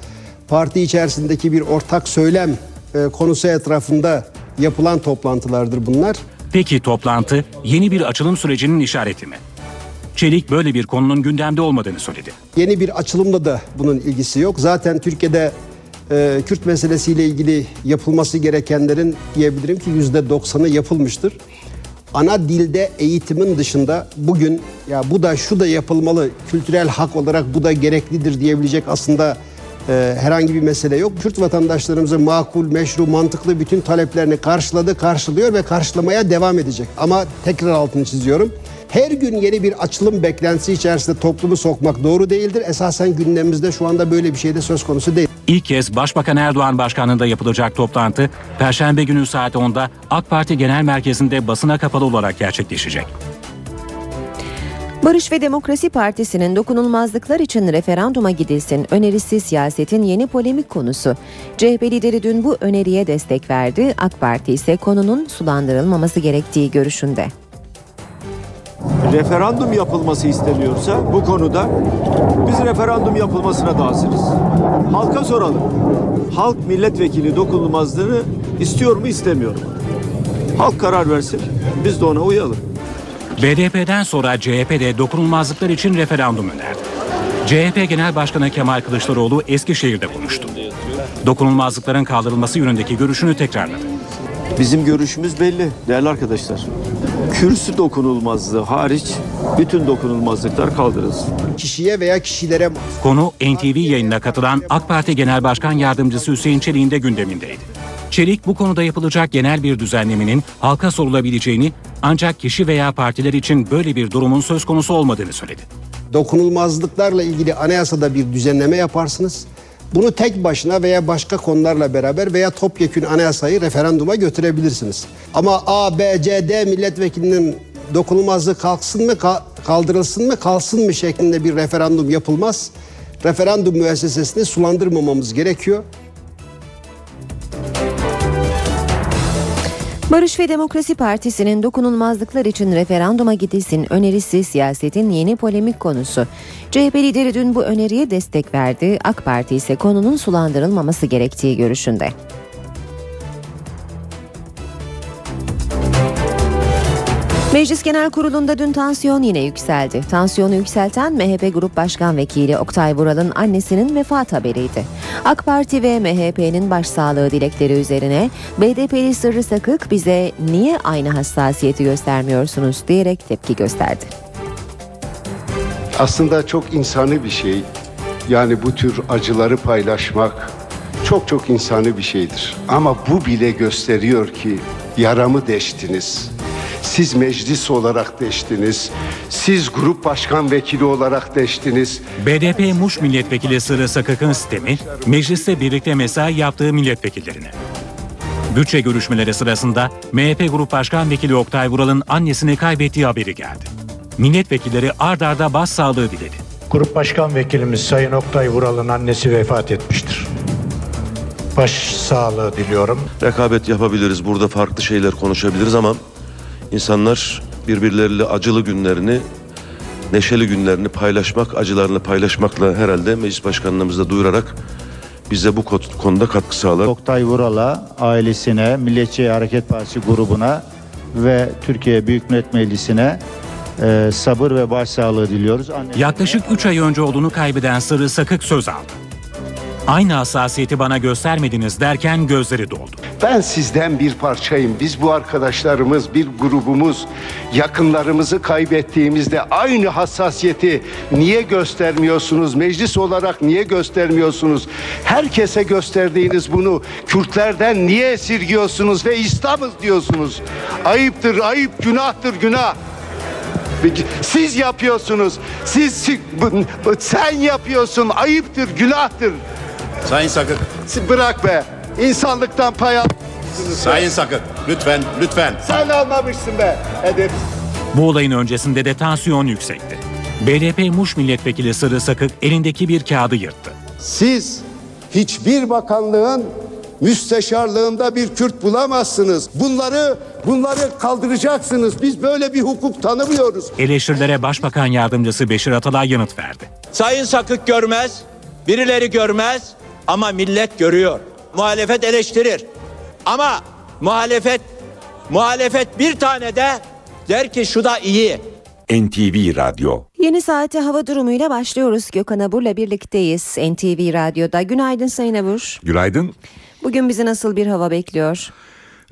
parti içerisindeki bir ortak söylem e, konusu etrafında yapılan toplantılardır bunlar. Peki toplantı yeni bir açılım sürecinin işareti mi? Çelik böyle bir konunun gündemde olmadığını söyledi. Yeni bir açılımla da bunun ilgisi yok. Zaten Türkiye'de e, Kürt meselesiyle ilgili yapılması gerekenlerin diyebilirim ki yüzde doksanı yapılmıştır. Ana dilde eğitimin dışında bugün ya bu da şu da yapılmalı, kültürel hak olarak bu da gereklidir diyebilecek aslında e, herhangi bir mesele yok. Kürt vatandaşlarımızın makul, meşru, mantıklı bütün taleplerini karşıladı, karşılıyor ve karşılamaya devam edecek. Ama tekrar altını çiziyorum. Her gün yeni bir açılım beklentisi içerisinde toplumu sokmak doğru değildir. Esasen gündemimizde şu anda böyle bir şey de söz konusu değil. İlk kez Başbakan Erdoğan başkanlığında yapılacak toplantı Perşembe günü saat 10'da AK Parti Genel Merkezi'nde basına kapalı olarak gerçekleşecek. Barış ve Demokrasi Partisi'nin dokunulmazlıklar için referanduma gidilsin önerisi siyasetin yeni polemik konusu. CHP lideri dün bu öneriye destek verdi. AK Parti ise konunun sulandırılmaması gerektiği görüşünde. Referandum yapılması isteniyorsa bu konuda biz referandum yapılmasına da hazırız. Halka soralım. Halk milletvekili dokunulmazlığını istiyor mu istemiyor mu? Halk karar versin. Biz de ona uyalım. BDP'den sonra CHP de dokunulmazlıklar için referandum önerdi. CHP Genel Başkanı Kemal Kılıçdaroğlu Eskişehir'de konuştu. Dokunulmazlıkların kaldırılması yönündeki görüşünü tekrarladı. Bizim görüşümüz belli değerli arkadaşlar. Kürsü dokunulmazlığı hariç bütün dokunulmazlıklar kaldırılsın. Kişiye veya kişilere Konu NTV yayınına katılan AK Parti Genel Başkan Yardımcısı Hüseyin Çelik'in de gündemindeydi. Çelik bu konuda yapılacak genel bir düzenlemenin halka sorulabileceğini ancak kişi veya partiler için böyle bir durumun söz konusu olmadığını söyledi. dokunulmazlıklarla ilgili anayasada bir düzenleme yaparsınız. Bunu tek başına veya başka konularla beraber veya topyekün anayasayı referanduma götürebilirsiniz. Ama A, B, C, D milletvekilinin dokunulmazlığı kalksın mı, ka- kaldırılsın mı, kalsın mı şeklinde bir referandum yapılmaz. Referandum müessesesini sulandırmamamız gerekiyor. Barış ve Demokrasi Partisi'nin dokunulmazlıklar için referanduma gidilsin önerisi siyasetin yeni polemik konusu. CHP lideri dün bu öneriye destek verdi. AK Parti ise konunun sulandırılmaması gerektiği görüşünde. Meclis Genel Kurulu'nda dün tansiyon yine yükseldi. Tansiyonu yükselten MHP Grup Başkan Vekili Oktay Vural'ın annesinin vefat haberiydi. AK Parti ve MHP'nin başsağlığı dilekleri üzerine BDP'li Sırrı Sakık bize niye aynı hassasiyeti göstermiyorsunuz diyerek tepki gösterdi. Aslında çok insani bir şey. Yani bu tür acıları paylaşmak çok çok insani bir şeydir. Ama bu bile gösteriyor ki yaramı deştiniz. Siz meclis olarak deştiniz. Siz grup başkan vekili olarak deştiniz. BDP Muş Milletvekili Sırrı Sakık'ın sistemi mecliste birlikte mesai yaptığı milletvekillerine. Bütçe görüşmeleri sırasında MHP Grup Başkan Vekili Oktay Vural'ın annesini kaybettiği haberi geldi. Milletvekilleri ard arda başsağlığı diledi. Grup Başkan Vekilimiz Sayın Oktay Vural'ın annesi vefat etmiştir. Baş sağlığı diliyorum. Rekabet yapabiliriz, burada farklı şeyler konuşabiliriz ama insanlar birbirleriyle acılı günlerini, neşeli günlerini paylaşmak, acılarını paylaşmakla herhalde meclis başkanlığımızda duyurarak bize bu konuda katkı sağlar. Oktay Vural'a, ailesine, Milliyetçi Hareket Partisi grubuna ve Türkiye Büyük Millet Meclisi'ne e, sabır ve başsağlığı diliyoruz. Anne- Yaklaşık 3 ay önce oğlunu kaybeden Sırrı Sakık söz aldı. Aynı hassasiyeti bana göstermediniz derken gözleri doldu. Ben sizden bir parçayım. Biz bu arkadaşlarımız, bir grubumuz yakınlarımızı kaybettiğimizde aynı hassasiyeti niye göstermiyorsunuz? Meclis olarak niye göstermiyorsunuz? Herkese gösterdiğiniz bunu Kürtlerden niye esirgiyorsunuz ve İslam'ız diyorsunuz? Ayıptır, ayıp, günahtır, günah. Siz yapıyorsunuz. Siz, sen yapıyorsun. Ayıptır, günahtır. Sayın Sakık. Bırak be. İnsanlıktan pay al. Sayın Sakık. Lütfen, lütfen. Sen almamışsın be. Edep. Bu olayın öncesinde de tansiyon yüksekti. BDP Muş Milletvekili Sırrı Sakık elindeki bir kağıdı yırttı. Siz hiçbir bakanlığın müsteşarlığında bir Kürt bulamazsınız. Bunları bunları kaldıracaksınız. Biz böyle bir hukuk tanımıyoruz. Eleştirilere Başbakan Yardımcısı Beşir Atalay yanıt verdi. Sayın Sakık görmez, birileri görmez ama millet görüyor. Muhalefet eleştirir. Ama muhalefet muhalefet bir tane de der ki şu da iyi. NTV Radyo Yeni saate hava durumuyla başlıyoruz. Gökhan Abur'la birlikteyiz NTV Radyo'da. Günaydın Sayın Abur. Günaydın. Bugün bizi nasıl bir hava bekliyor?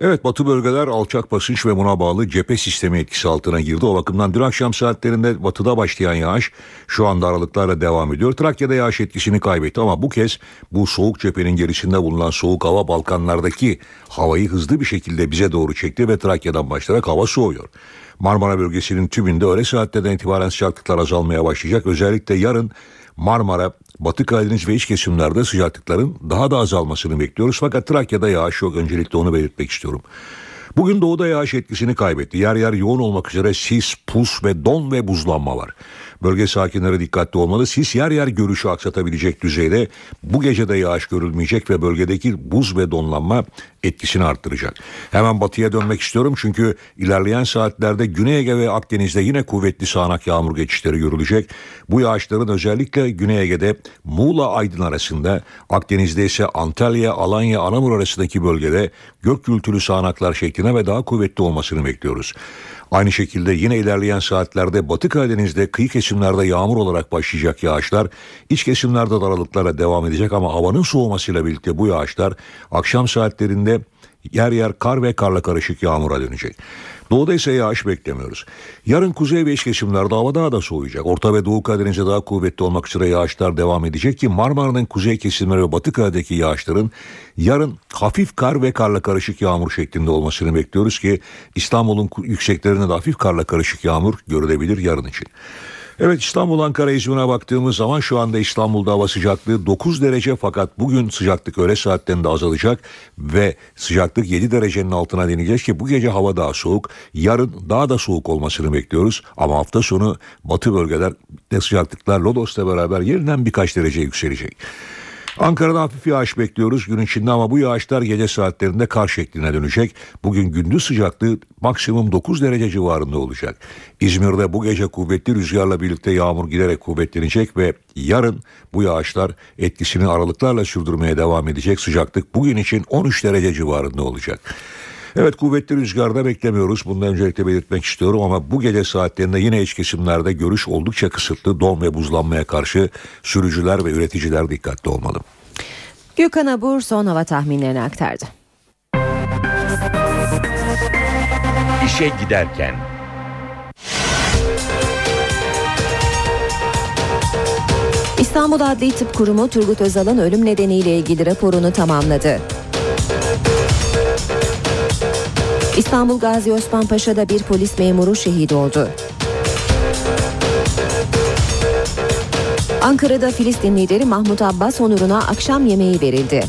Evet batı bölgeler alçak basınç ve buna bağlı cephe sistemi etkisi altına girdi. O bakımdan dün akşam saatlerinde batıda başlayan yağış şu anda aralıklarla devam ediyor. Trakya'da yağış etkisini kaybetti ama bu kez bu soğuk cephenin gerisinde bulunan soğuk hava Balkanlardaki havayı hızlı bir şekilde bize doğru çekti ve Trakya'dan başlayarak hava soğuyor. Marmara bölgesinin tümünde öğle saatlerden itibaren sıcaklıklar azalmaya başlayacak. Özellikle yarın Marmara, Batı Karadeniz ve iç kesimlerde sıcaklıkların daha da azalmasını bekliyoruz. Fakat Trakya'da yağış yok. Öncelikle onu belirtmek istiyorum. Bugün doğuda yağış etkisini kaybetti. Yer yer yoğun olmak üzere sis, pus ve don ve buzlanma var. Bölge sakinleri dikkatli olmalı. Sis yer yer görüşü aksatabilecek düzeyde bu gece de yağış görülmeyecek ve bölgedeki buz ve donlanma etkisini arttıracak. Hemen batıya dönmek istiyorum çünkü ilerleyen saatlerde Güney Ege ve Akdeniz'de yine kuvvetli sağanak yağmur geçişleri görülecek. Bu yağışların özellikle Güney Ege'de Muğla Aydın arasında, Akdeniz'de ise Antalya, Alanya, Anamur arasındaki bölgede gök gürültülü sağanaklar şeklinde ve daha kuvvetli olmasını bekliyoruz. Aynı şekilde yine ilerleyen saatlerde Batı Karadeniz'de kıyı kesimlerde yağmur olarak başlayacak yağışlar iç kesimlerde de aralıklarla devam edecek ama havanın soğumasıyla birlikte bu yağışlar akşam saatlerinde yer yer kar ve karla karışık yağmura dönecek. Doğuda ise yağış beklemiyoruz. Yarın kuzey ve iç kesimlerde hava daha da soğuyacak. Orta ve Doğu Karadeniz'de daha kuvvetli olmak üzere yağışlar devam edecek ki Marmara'nın kuzey kesimleri ve Batı Karadeniz'deki yağışların yarın hafif kar ve karla karışık yağmur şeklinde olmasını bekliyoruz ki İstanbul'un yükseklerinde de hafif karla karışık yağmur görülebilir yarın için. Evet İstanbul Ankara İzmir'e baktığımız zaman şu anda İstanbul'da hava sıcaklığı 9 derece fakat bugün sıcaklık öğle saatlerinde azalacak ve sıcaklık 7 derecenin altına deneyecek ki bu gece hava daha soğuk. Yarın daha da soğuk olmasını bekliyoruz ama hafta sonu batı bölgeler sıcaklıklar Lodos'la beraber yeniden birkaç derece yükselecek. Ankara'da hafif yağış bekliyoruz gün içinde ama bu yağışlar gece saatlerinde kar şekline dönecek. Bugün gündüz sıcaklığı maksimum 9 derece civarında olacak. İzmir'de bu gece kuvvetli rüzgarla birlikte yağmur giderek kuvvetlenecek ve yarın bu yağışlar etkisini aralıklarla sürdürmeye devam edecek. Sıcaklık bugün için 13 derece civarında olacak. Evet kuvvetli rüzgarda beklemiyoruz. Bunu öncelikle belirtmek istiyorum ama bu gece saatlerinde yine iç kesimlerde görüş oldukça kısıtlı. Don ve buzlanmaya karşı sürücüler ve üreticiler dikkatli olmalı. Gökhan Abur son hava tahminlerini aktardı. İşe giderken İstanbul Adli Tıp Kurumu Turgut Özal'ın ölüm nedeniyle ilgili raporunu tamamladı. İstanbul Gazi Osman Paşa'da bir polis memuru şehit oldu. Ankara'da Filistin lideri Mahmut Abbas onuruna akşam yemeği verildi.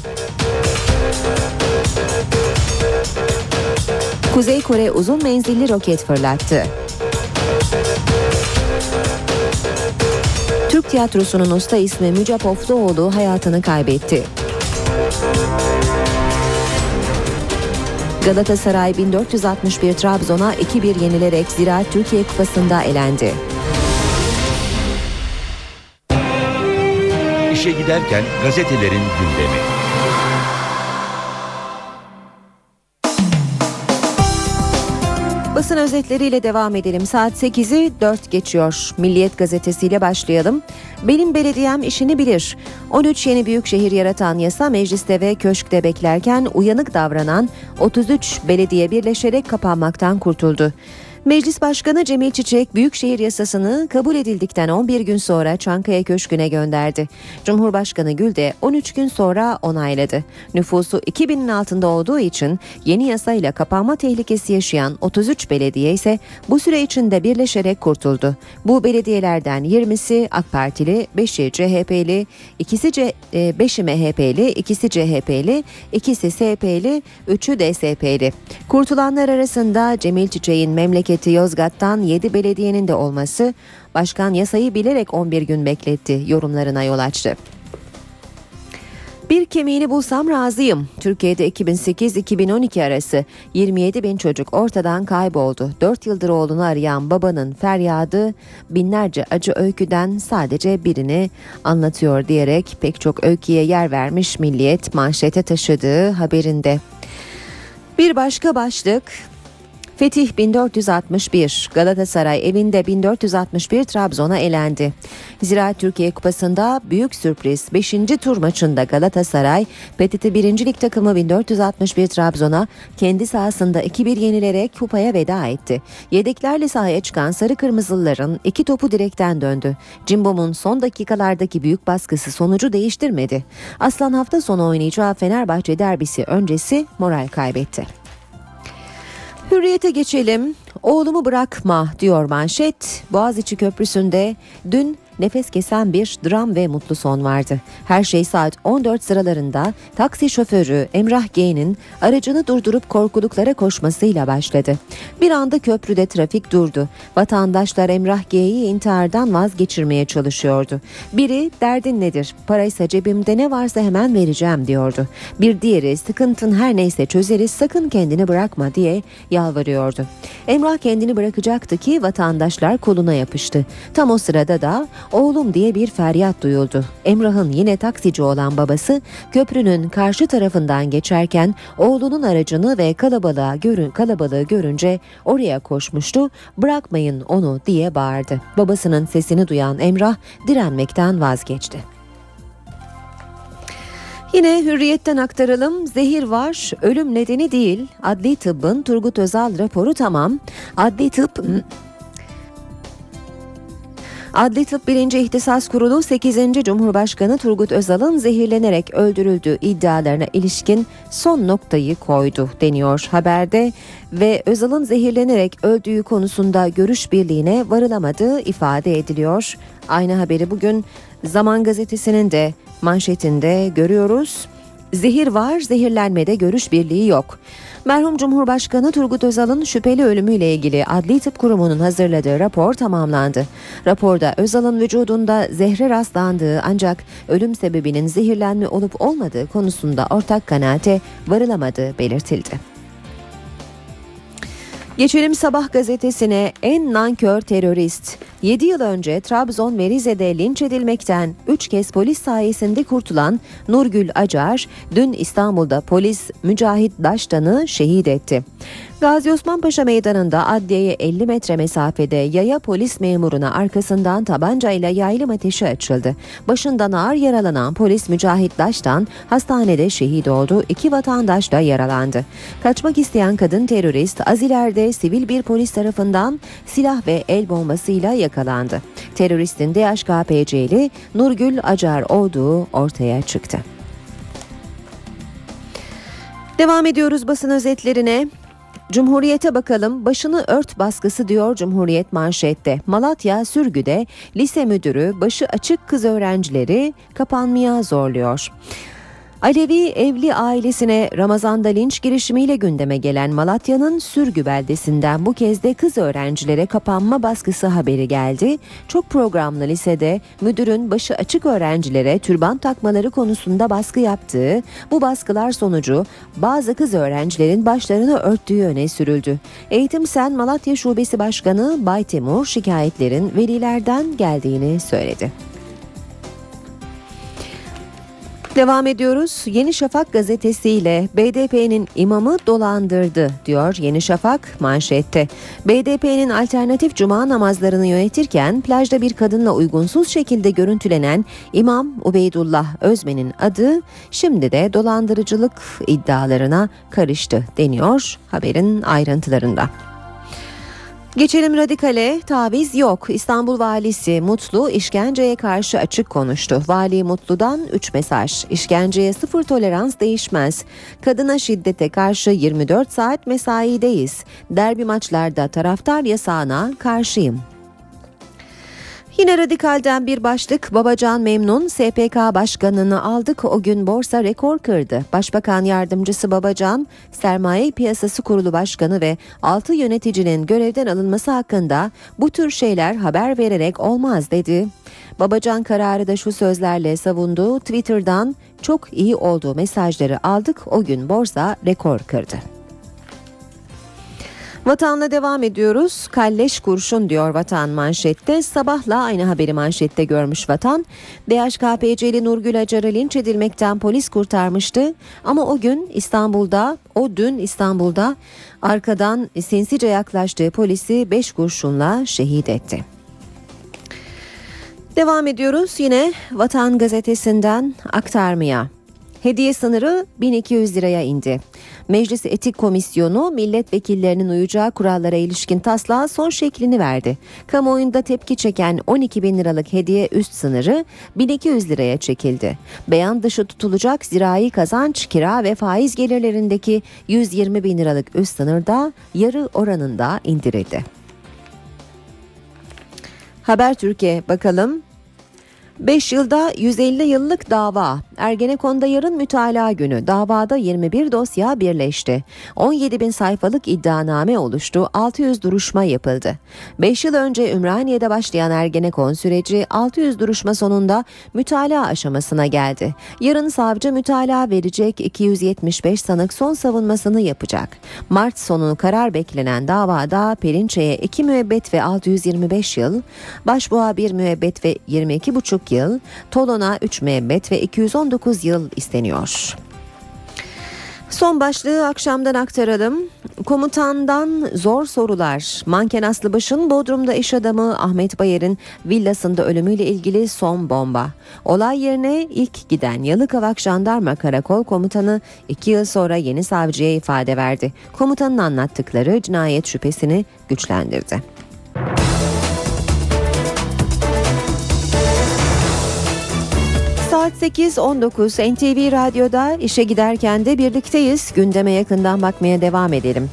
Kuzey Kore uzun menzilli roket fırlattı. Türk tiyatrosunun usta ismi Müce Pofluoğlu hayatını kaybetti. Galatasaray 1461 Trabzon'a 2-1 yenilerek Ziraat Türkiye Kupası'nda elendi. İşe giderken gazetelerin gündemi. Basın özetleriyle devam edelim. Saat 8'i 4 geçiyor. Milliyet gazetesiyle başlayalım. Benim belediyem işini bilir. 13 yeni büyükşehir yaratan yasa mecliste ve köşkte beklerken uyanık davranan 33 belediye birleşerek kapanmaktan kurtuldu. Meclis Başkanı Cemil Çiçek Büyükşehir Yasası'nı kabul edildikten 11 gün sonra Çankaya Köşkü'ne gönderdi. Cumhurbaşkanı Gül de 13 gün sonra onayladı. Nüfusu 2000'in altında olduğu için yeni yasayla kapanma tehlikesi yaşayan 33 belediye ise bu süre içinde birleşerek kurtuldu. Bu belediyelerden 20'si AK Partili, 5'i CHP'li, ikisi C, 5'i MHP'li, ikisi CHP'li, ikisi SP'li, 3'ü DSP'li. Kurtulanlar arasında Cemil Çiçek'in memleketi Yozgat'tan 7 belediyenin de olması başkan yasayı bilerek 11 gün bekletti yorumlarına yol açtı. Bir kemiğini bulsam razıyım. Türkiye'de 2008-2012 arası 27 bin çocuk ortadan kayboldu. 4 yıldır oğlunu arayan babanın feryadı binlerce acı öyküden sadece birini anlatıyor diyerek pek çok öyküye yer vermiş Milliyet manşete taşıdığı haberinde. Bir başka başlık Fetih 1461, Galatasaray evinde 1461 Trabzon'a elendi. Ziraat Türkiye Kupası'nda büyük sürpriz 5. tur maçında Galatasaray, PTT 1. Lig takımı 1461 Trabzon'a kendi sahasında 2-1 yenilerek kupaya veda etti. Yedeklerle sahaya çıkan Sarı Kırmızılıların iki topu direkten döndü. Cimbom'un son dakikalardaki büyük baskısı sonucu değiştirmedi. Aslan hafta sonu oynayacağı Fenerbahçe derbisi öncesi moral kaybetti. Hürriyete geçelim. Oğlumu bırakma diyor manşet. Boğaziçi Köprüsü'nde dün nefes kesen bir dram ve mutlu son vardı. Her şey saat 14 sıralarında taksi şoförü Emrah G'nin aracını durdurup korkuluklara koşmasıyla başladı. Bir anda köprüde trafik durdu. Vatandaşlar Emrah G'yi intihardan vazgeçirmeye çalışıyordu. Biri derdin nedir? Paraysa cebimde ne varsa hemen vereceğim diyordu. Bir diğeri sıkıntın her neyse çözeriz sakın kendini bırakma diye yalvarıyordu. Emrah kendini bırakacaktı ki vatandaşlar koluna yapıştı. Tam o sırada da oğlum diye bir feryat duyuldu. Emrah'ın yine taksici olan babası köprünün karşı tarafından geçerken oğlunun aracını ve kalabalığa görün, kalabalığı görünce oraya koşmuştu. Bırakmayın onu diye bağırdı. Babasının sesini duyan Emrah direnmekten vazgeçti. Yine hürriyetten aktaralım. Zehir var, ölüm nedeni değil. Adli tıbbın Turgut Özal raporu tamam. Adli tıp Adli Tıp 1. İhtisas Kurulu 8. Cumhurbaşkanı Turgut Özal'ın zehirlenerek öldürüldüğü iddialarına ilişkin son noktayı koydu deniyor haberde ve Özal'ın zehirlenerek öldüğü konusunda görüş birliğine varılamadığı ifade ediliyor. Aynı haberi bugün Zaman Gazetesi'nin de manşetinde görüyoruz. Zehir var, zehirlenmede görüş birliği yok. Merhum Cumhurbaşkanı Turgut Özal'ın şüpheli ölümüyle ilgili Adli Tıp Kurumu'nun hazırladığı rapor tamamlandı. Raporda Özal'ın vücudunda zehre rastlandığı ancak ölüm sebebinin zehirlenme olup olmadığı konusunda ortak kanaate varılamadığı belirtildi. Geçelim Sabah gazetesine en nankör terörist. 7 yıl önce Trabzon ve Rize'de linç edilmekten 3 kez polis sayesinde kurtulan Nurgül Acar dün İstanbul'da polis Mücahit Daştan'ı şehit etti. Gazi Osman Paşa Meydanı'nda adliyeye 50 metre mesafede yaya polis memuruna arkasından tabancayla yaylım ateşi açıldı. Başından ağır yaralanan polis Mücahit Daş'tan hastanede şehit oldu. İki vatandaş da yaralandı. Kaçmak isteyen kadın terörist az ileride sivil bir polis tarafından silah ve el bombasıyla yakalandı. Teröristin DHKPC'li Nurgül Acar olduğu ortaya çıktı. Devam ediyoruz basın özetlerine. Cumhuriyete bakalım başını ört baskısı diyor Cumhuriyet manşette. Malatya sürgüde lise müdürü başı açık kız öğrencileri kapanmaya zorluyor. Alevi evli ailesine Ramazan'da linç girişimiyle gündeme gelen Malatya'nın Sürgü beldesinden bu kez de kız öğrencilere kapanma baskısı haberi geldi. Çok programlı lisede müdürün başı açık öğrencilere türban takmaları konusunda baskı yaptığı, bu baskılar sonucu bazı kız öğrencilerin başlarını örttüğü öne sürüldü. Eğitim Sen Malatya Şubesi Başkanı Bay Timur şikayetlerin velilerden geldiğini söyledi. Devam ediyoruz. Yeni Şafak gazetesiyle BDP'nin imamı dolandırdı diyor Yeni Şafak manşette. BDP'nin alternatif cuma namazlarını yönetirken plajda bir kadınla uygunsuz şekilde görüntülenen İmam Ubeydullah Özmen'in adı şimdi de dolandırıcılık iddialarına karıştı deniyor haberin ayrıntılarında. Geçelim radikale taviz yok. İstanbul valisi Mutlu işkenceye karşı açık konuştu. Vali Mutlu'dan 3 mesaj. İşkenceye sıfır tolerans değişmez. Kadına şiddete karşı 24 saat mesaideyiz. Derbi maçlarda taraftar yasağına karşıyım. Yine radikalden bir başlık Babacan memnun SPK başkanını aldık o gün borsa rekor kırdı. Başbakan yardımcısı Babacan sermaye piyasası kurulu başkanı ve 6 yöneticinin görevden alınması hakkında bu tür şeyler haber vererek olmaz dedi. Babacan kararı da şu sözlerle savundu. Twitter'dan çok iyi olduğu mesajları aldık o gün borsa rekor kırdı. Vatanla devam ediyoruz. Kalleş kurşun diyor Vatan manşette. Sabahla aynı haberi manşette görmüş Vatan. DHKPC'li Nurgül Acar'ı linç edilmekten polis kurtarmıştı. Ama o gün İstanbul'da, o dün İstanbul'da arkadan sinsice yaklaştığı polisi 5 kurşunla şehit etti. Devam ediyoruz yine Vatan Gazetesi'nden aktarmaya. Hediye sınırı 1200 liraya indi. Meclis Etik Komisyonu milletvekillerinin uyacağı kurallara ilişkin taslağa son şeklini verdi. Kamuoyunda tepki çeken 12 bin liralık hediye üst sınırı 1200 liraya çekildi. Beyan dışı tutulacak zirai kazanç, kira ve faiz gelirlerindeki 120 bin liralık üst sınır da yarı oranında indirildi. Haber Türkiye bakalım 5 yılda 150 yıllık dava. Ergenekon'da yarın mütalaa günü. Davada 21 dosya birleşti. 17 bin sayfalık iddianame oluştu. 600 duruşma yapıldı. 5 yıl önce Ümraniye'de başlayan Ergenekon süreci 600 duruşma sonunda mütalaa aşamasına geldi. Yarın savcı mütalaa verecek 275 sanık son savunmasını yapacak. Mart sonu karar beklenen davada Perinçe'ye 2 müebbet ve 625 yıl, Başbuğa 1 müebbet ve 22,5 yıl, Tolon'a 3 müebbet ve 219 yıl isteniyor. Son başlığı akşamdan aktaralım. Komutandan zor sorular. Manken Aslıbaş'ın Bodrum'da iş adamı Ahmet Bayer'in villasında ölümüyle ilgili son bomba. Olay yerine ilk giden Yalıkavak Jandarma Karakol Komutanı iki yıl sonra yeni savcıya ifade verdi. Komutanın anlattıkları cinayet şüphesini güçlendirdi. Saat 8.19 NTV Radyo'da işe giderken de birlikteyiz. Gündeme yakından bakmaya devam edelim.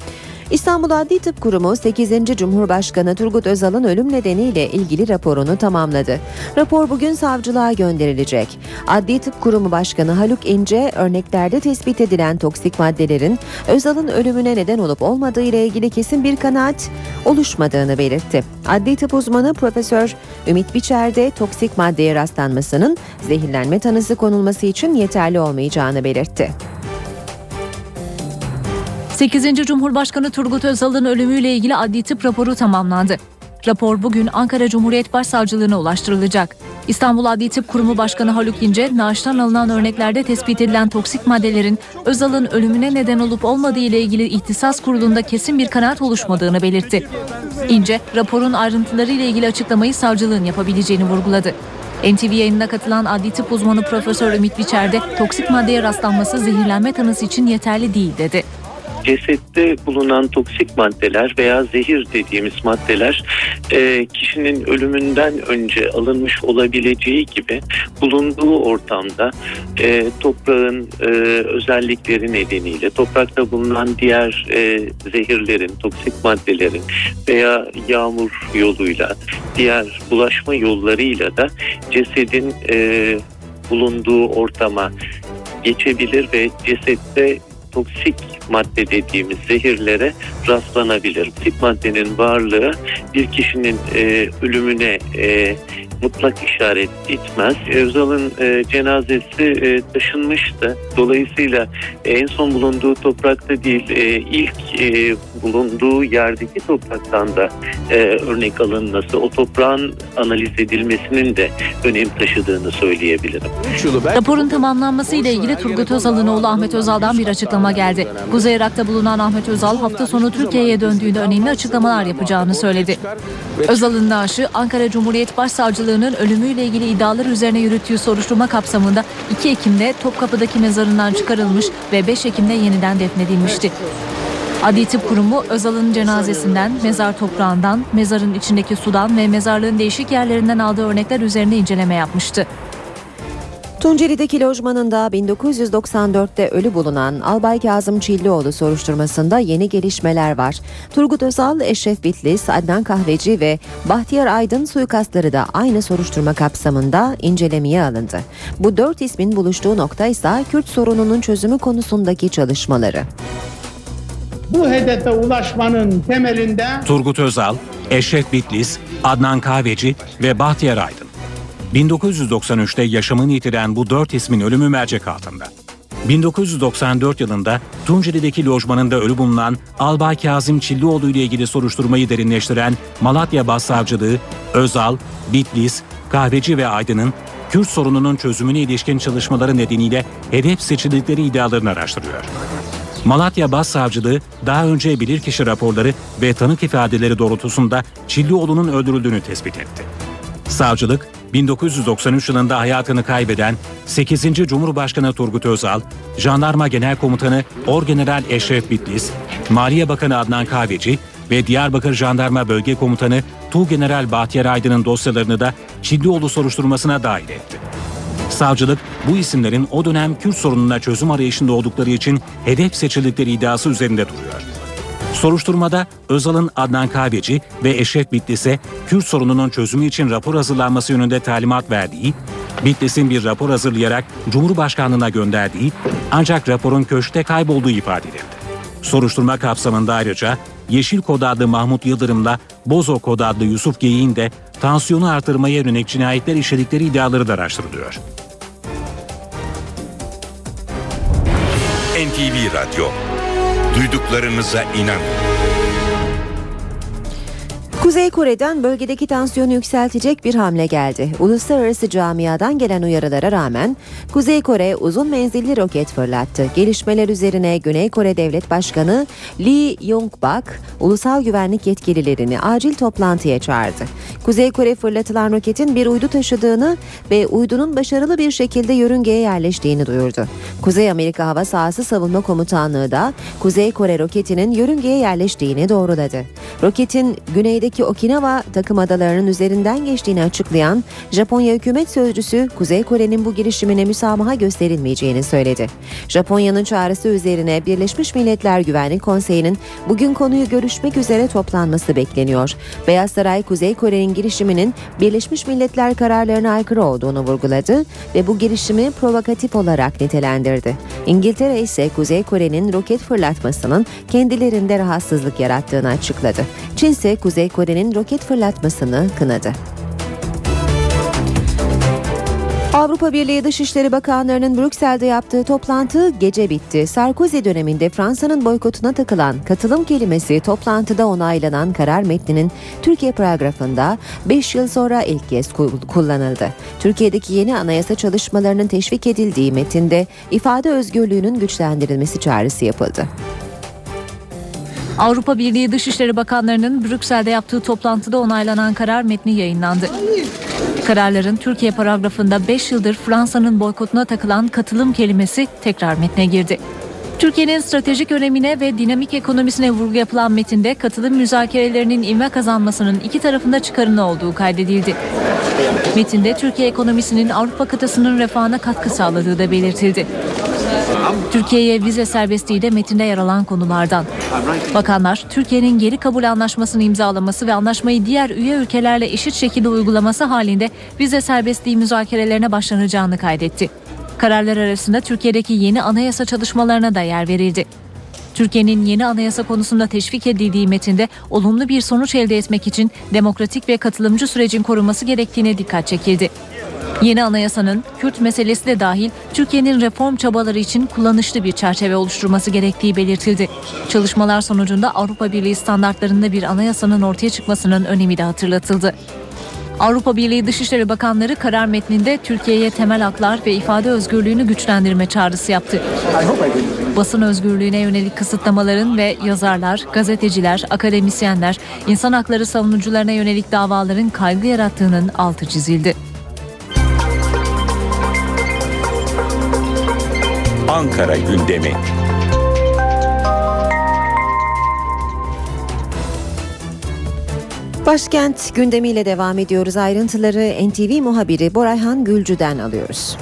İstanbul Adli Tıp Kurumu 8. Cumhurbaşkanı Turgut Özal'ın ölüm nedeniyle ilgili raporunu tamamladı. Rapor bugün savcılığa gönderilecek. Adli Tıp Kurumu Başkanı Haluk İnce örneklerde tespit edilen toksik maddelerin Özal'ın ölümüne neden olup olmadığı ile ilgili kesin bir kanaat oluşmadığını belirtti. Adli tıp uzmanı Profesör Ümit Biçer de toksik maddeye rastlanmasının zehirlenme tanısı konulması için yeterli olmayacağını belirtti. 8. Cumhurbaşkanı Turgut Özal'ın ölümüyle ilgili adli tıp raporu tamamlandı. Rapor bugün Ankara Cumhuriyet Başsavcılığına ulaştırılacak. İstanbul Adli Tıp Kurumu Başkanı Haluk İnce, naaştan alınan örneklerde tespit edilen toksik maddelerin Özal'ın ölümüne neden olup olmadığı ile ilgili ihtisas kurulunda kesin bir kanaat oluşmadığını belirtti. İnce, raporun ayrıntıları ile ilgili açıklamayı savcılığın yapabileceğini vurguladı. NTV yayınına katılan adli tıp uzmanı Profesör Ümit Biçer de toksik maddeye rastlanması zehirlenme tanısı için yeterli değil dedi cesette bulunan toksik maddeler veya zehir dediğimiz maddeler e, kişinin ölümünden önce alınmış olabileceği gibi bulunduğu ortamda e, toprağın e, özellikleri nedeniyle toprakta bulunan diğer e, zehirlerin, toksik maddelerin veya yağmur yoluyla diğer bulaşma yollarıyla da cesedin e, bulunduğu ortama geçebilir ve cesette toksik madde dediğimiz zehirlere rastlanabilir. Toksik maddenin varlığı bir kişinin e, ölümüne e, mutlak işaret etmez. Özal'ın e, cenazesi e, taşınmıştı. Dolayısıyla e, en son bulunduğu toprakta değil, e, ilk e, bulunduğu yerdeki topraktan da e, örnek alınması, o toprağın analiz edilmesinin de önem taşıdığını söyleyebilirim. Raporun tamamlanması ile ilgili Turgut Özal'ın oğlu Ahmet Özal'dan bir açıklama geldi. Kuzey Irak'ta bulunan Ahmet Özal hafta sonu Türkiye'ye döndüğünde önemli açıklamalar yapacağını söyledi. Özal'ın naaşı Ankara Cumhuriyet Başsavcılığı'nın ölümüyle ilgili iddialar üzerine yürüttüğü soruşturma kapsamında 2 Ekim'de Topkapı'daki mezarından çıkarılmış ve 5 Ekim'de yeniden defnedilmişti. Adli Tıp Kurumu Özal'ın cenazesinden, mezar toprağından, mezarın içindeki sudan ve mezarlığın değişik yerlerinden aldığı örnekler üzerine inceleme yapmıştı. Tunceli'deki lojmanında 1994'te ölü bulunan Albay Kazım Çillioğlu soruşturmasında yeni gelişmeler var. Turgut Özal, Eşref Bitlis, Adnan Kahveci ve Bahtiyar Aydın suikastları da aynı soruşturma kapsamında incelemeye alındı. Bu dört ismin buluştuğu nokta ise Kürt sorununun çözümü konusundaki çalışmaları. Bu hedefe ulaşmanın temelinde Turgut Özal, Eşref Bitlis, Adnan Kahveci ve Bahtiyar Aydın. 1993'te yaşamını yitiren bu dört ismin ölümü mercek altında. 1994 yılında Tunceli'deki lojmanında ölü bulunan Albay Kazım Çillioğlu ile ilgili soruşturmayı derinleştiren Malatya Başsavcılığı, Özal, Bitlis, Kahveci ve Aydın'ın Kürt sorununun çözümüne ilişkin çalışmaları nedeniyle hedef seçildikleri iddialarını araştırıyor. Malatya Başsavcılığı daha önce bilirkişi raporları ve tanık ifadeleri doğrultusunda Çillioğlu'nun öldürüldüğünü tespit etti. Savcılık 1993 yılında hayatını kaybeden 8. Cumhurbaşkanı Turgut Özal, Jandarma Genel Komutanı Orgeneral Eşref Bitlis, Maliye Bakanı Adnan Kahveci ve Diyarbakır Jandarma Bölge Komutanı Tuğgeneral Bahtiyar Aydın'ın dosyalarını da Çillioğlu soruşturmasına dahil etti. Savcılık bu isimlerin o dönem Kürt sorununa çözüm arayışında oldukları için hedef seçildikleri iddiası üzerinde duruyor. Soruşturmada Özal'ın Adnan Kahveci ve Eşref Bitlis'e Kürt sorununun çözümü için rapor hazırlanması yönünde talimat verdiği, Bitlis'in bir rapor hazırlayarak Cumhurbaşkanlığına gönderdiği ancak raporun köşkte kaybolduğu ifade edildi. Soruşturma kapsamında ayrıca Yeşil Kod adlı Mahmut Yıldırım'la Bozo Kod adlı Yusuf Geyik'in de tansiyonu artırmaya yönelik cinayetler işledikleri iddiaları da araştırılıyor. NTV Radyo. Duyduklarınıza inanın. Kuzey Kore'den bölgedeki tansiyonu yükseltecek bir hamle geldi. Uluslararası camiadan gelen uyarılara rağmen Kuzey Kore uzun menzilli roket fırlattı. Gelişmeler üzerine Güney Kore Devlet Başkanı Lee Yong-bak ulusal güvenlik yetkililerini acil toplantıya çağırdı. Kuzey Kore fırlatılan roketin bir uydu taşıdığını ve uydunun başarılı bir şekilde yörüngeye yerleştiğini duyurdu. Kuzey Amerika Hava Sahası Savunma Komutanlığı da Kuzey Kore roketinin yörüngeye yerleştiğini doğruladı. Roketin güneydeki Okinawa takım adalarının üzerinden geçtiğini açıklayan Japonya hükümet sözcüsü Kuzey Kore'nin bu girişimine müsamaha gösterilmeyeceğini söyledi. Japonya'nın çağrısı üzerine Birleşmiş Milletler Güvenlik Konseyi'nin bugün konuyu görüşmek üzere toplanması bekleniyor. Beyaz Saray Kuzey Kore'nin girişiminin Birleşmiş Milletler kararlarına aykırı olduğunu vurguladı ve bu girişimi provokatif olarak nitelendirdi. İngiltere ise Kuzey Kore'nin roket fırlatmasının kendilerinde rahatsızlık yarattığını açıkladı. Çin ise Kuzey Kore'nin roket fırlatmasını kınadı. Avrupa Birliği Dışişleri Bakanlarının Brüksel'de yaptığı toplantı gece bitti. Sarkozy döneminde Fransa'nın boykotuna takılan katılım kelimesi toplantıda onaylanan karar metninin Türkiye paragrafında 5 yıl sonra ilk kez kullanıldı. Türkiye'deki yeni anayasa çalışmalarının teşvik edildiği metinde ifade özgürlüğünün güçlendirilmesi çağrısı yapıldı. Avrupa Birliği Dışişleri Bakanlarının Brüksel'de yaptığı toplantıda onaylanan karar metni yayınlandı. Kararların Türkiye paragrafında 5 yıldır Fransa'nın boykotuna takılan katılım kelimesi tekrar metne girdi. Türkiye'nin stratejik önemine ve dinamik ekonomisine vurgu yapılan metinde katılım müzakerelerinin ivme kazanmasının iki tarafında çıkarını olduğu kaydedildi. Metinde Türkiye ekonomisinin Avrupa kıtasının refahına katkı sağladığı da belirtildi. Türkiye'ye vize serbestliği de metinde yer alan konulardan. Bakanlar, Türkiye'nin geri kabul anlaşmasını imzalaması ve anlaşmayı diğer üye ülkelerle eşit şekilde uygulaması halinde vize serbestliği müzakerelerine başlanacağını kaydetti. Kararlar arasında Türkiye'deki yeni anayasa çalışmalarına da yer verildi. Türkiye'nin yeni anayasa konusunda teşvik edildiği metinde olumlu bir sonuç elde etmek için demokratik ve katılımcı sürecin korunması gerektiğine dikkat çekildi. Yeni anayasanın Kürt meselesi de dahil Türkiye'nin reform çabaları için kullanışlı bir çerçeve oluşturması gerektiği belirtildi. Çalışmalar sonucunda Avrupa Birliği standartlarında bir anayasanın ortaya çıkmasının önemi de hatırlatıldı. Avrupa Birliği Dışişleri Bakanları karar metninde Türkiye'ye temel haklar ve ifade özgürlüğünü güçlendirme çağrısı yaptı. Basın özgürlüğüne yönelik kısıtlamaların ve yazarlar, gazeteciler, akademisyenler, insan hakları savunucularına yönelik davaların kaygı yarattığının altı çizildi. Ankara gündemi. Başkent gündemiyle devam ediyoruz. Ayrıntıları NTV muhabiri Borayhan Gülcü'den alıyoruz.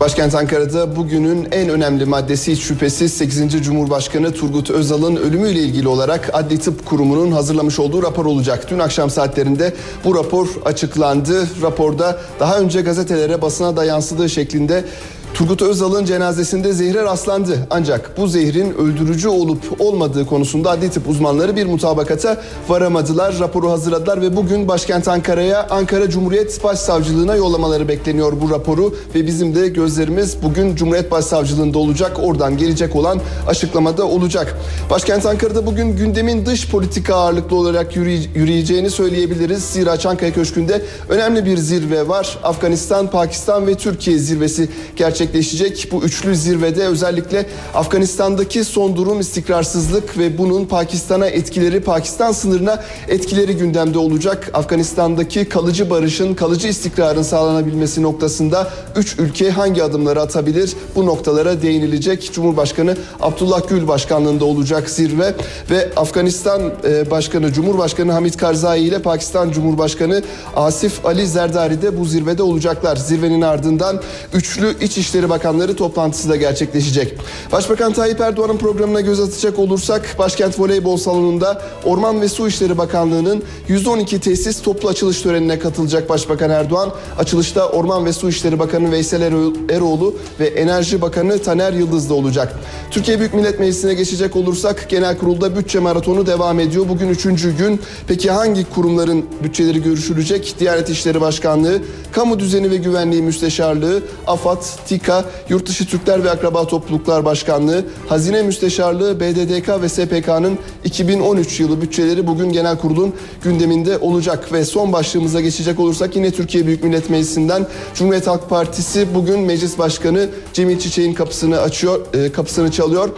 Başkent Ankara'da bugünün en önemli maddesi hiç şüphesiz 8. Cumhurbaşkanı Turgut Özal'ın ölümüyle ilgili olarak Adli Tıp Kurumu'nun hazırlamış olduğu rapor olacak. Dün akşam saatlerinde bu rapor açıklandı. Raporda daha önce gazetelere basına da yansıdığı şeklinde Turgut Özal'ın cenazesinde zehre rastlandı. Ancak bu zehrin öldürücü olup olmadığı konusunda adli tıp uzmanları bir mutabakata varamadılar. Raporu hazırladılar ve bugün başkent Ankara'ya Ankara Cumhuriyet Başsavcılığına yollamaları bekleniyor bu raporu. Ve bizim de gözlerimiz bugün Cumhuriyet Başsavcılığında olacak. Oradan gelecek olan açıklamada olacak. Başkent Ankara'da bugün gündemin dış politika ağırlıklı olarak yürüyeceğini söyleyebiliriz. Zira Çankaya Köşkü'nde önemli bir zirve var. Afganistan, Pakistan ve Türkiye zirvesi gerçekleştirecek gerçekleşecek. Bu üçlü zirvede özellikle Afganistan'daki son durum istikrarsızlık ve bunun Pakistan'a etkileri, Pakistan sınırına etkileri gündemde olacak. Afganistan'daki kalıcı barışın, kalıcı istikrarın sağlanabilmesi noktasında üç ülke hangi adımları atabilir? Bu noktalara değinilecek. Cumhurbaşkanı Abdullah Gül başkanlığında olacak zirve ve Afganistan e, Başkanı Cumhurbaşkanı Hamid Karzai ile Pakistan Cumhurbaşkanı Asif Ali Zerdari de bu zirvede olacaklar. Zirvenin ardından üçlü İçişleri İçişleri Bakanları toplantısı da gerçekleşecek. Başbakan Tayyip Erdoğan'ın programına göz atacak olursak başkent voleybol salonunda Orman ve Su İşleri Bakanlığı'nın 112 tesis toplu açılış törenine katılacak Başbakan Erdoğan. Açılışta Orman ve Su İşleri Bakanı Veysel Eroğlu ve Enerji Bakanı Taner Yıldız da olacak. Türkiye Büyük Millet Meclisi'ne geçecek olursak genel kurulda bütçe maratonu devam ediyor. Bugün üçüncü gün. Peki hangi kurumların bütçeleri görüşülecek? Diyanet İşleri Başkanlığı, Kamu Düzeni ve Güvenliği Müsteşarlığı, AFAD, TİKA, Yurtdışı Türkler ve Akraba Topluluklar Başkanlığı, Hazine Müsteşarlığı, BDDK ve SPK'nın 2013 yılı bütçeleri bugün genel kurulun gündeminde olacak. Ve son başlığımıza geçecek olursak yine Türkiye Büyük Millet Meclisi'nden Cumhuriyet Halk Partisi bugün Meclis Başkanı Cemil Çiçek'in kapısını açıyor, e, kapısını çalıyor.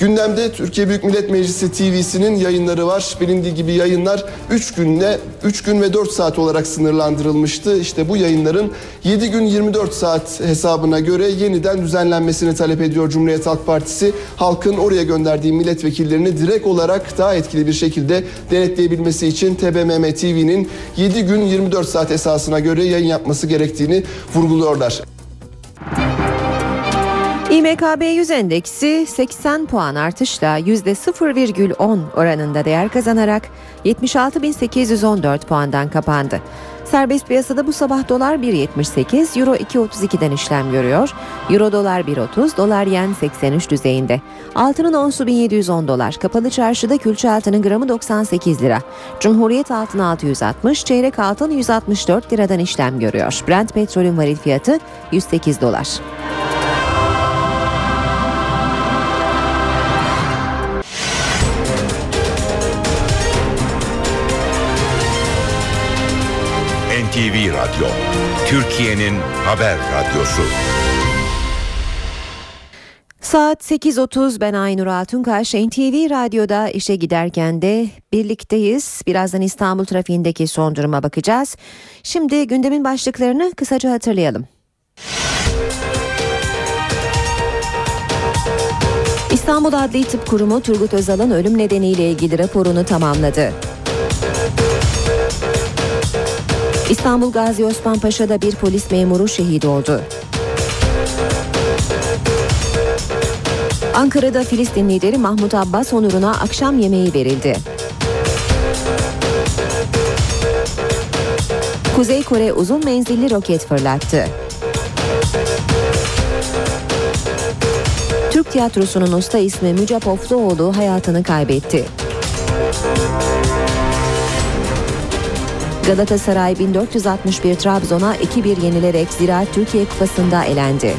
Gündemde Türkiye Büyük Millet Meclisi TV'sinin yayınları var. Bilindiği gibi yayınlar 3 günle 3 gün ve 4 saat olarak sınırlandırılmıştı. İşte bu yayınların 7 gün 24 saat hesabına göre yeniden düzenlenmesini talep ediyor Cumhuriyet Halk Partisi. Halkın oraya gönderdiği milletvekillerini direkt olarak daha etkili bir şekilde denetleyebilmesi için TBMM TV'nin 7 gün 24 saat esasına göre yayın yapması gerektiğini vurguluyorlar. İMKB 100 endeksi 80 puan artışla %0,10 oranında değer kazanarak 76.814 puandan kapandı. Serbest piyasada bu sabah dolar 1.78, euro 2.32'den işlem görüyor. Euro dolar 1.30, dolar yen 83 düzeyinde. Altının onsu 1710 dolar. Kapalı çarşıda külçe altının gramı 98 lira. Cumhuriyet altın 660, çeyrek altın 164 liradan işlem görüyor. Brent petrolün varil fiyatı 108 dolar. NTV Radyo, Türkiye'nin haber radyosu. Saat 8.30 ben Aynur Altunkaş NTV Radyo'da işe giderken de birlikteyiz. Birazdan İstanbul trafiğindeki son duruma bakacağız. Şimdi gündemin başlıklarını kısaca hatırlayalım. İstanbul Adli Tıp Kurumu Turgut Özal'ın ölüm nedeniyle ilgili raporunu tamamladı. İstanbul Gazi Osman Paşa'da bir polis memuru şehit oldu. Ankara'da Filistin lideri Mahmut Abbas onuruna akşam yemeği verildi. Kuzey Kore uzun menzilli roket fırlattı. Türk tiyatrosunun usta ismi Müce Pofluoğlu hayatını kaybetti. Galatasaray 1461 Trabzon'a 2-1 yenilerek Ziraat Türkiye Kupası'nda elendi.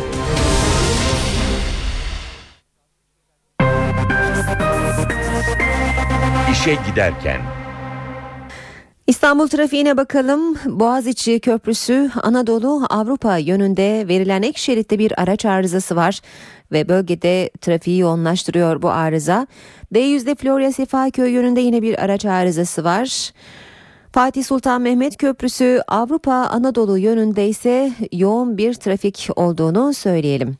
İşe giderken İstanbul trafiğine bakalım. Boğaziçi Köprüsü Anadolu Avrupa yönünde verilen ek şeritte bir araç arızası var ve bölgede trafiği yoğunlaştırıyor bu arıza. D100'de Florya Sefaköy yönünde yine bir araç arızası var. Fatih Sultan Mehmet Köprüsü Avrupa Anadolu yönünde ise yoğun bir trafik olduğunu söyleyelim.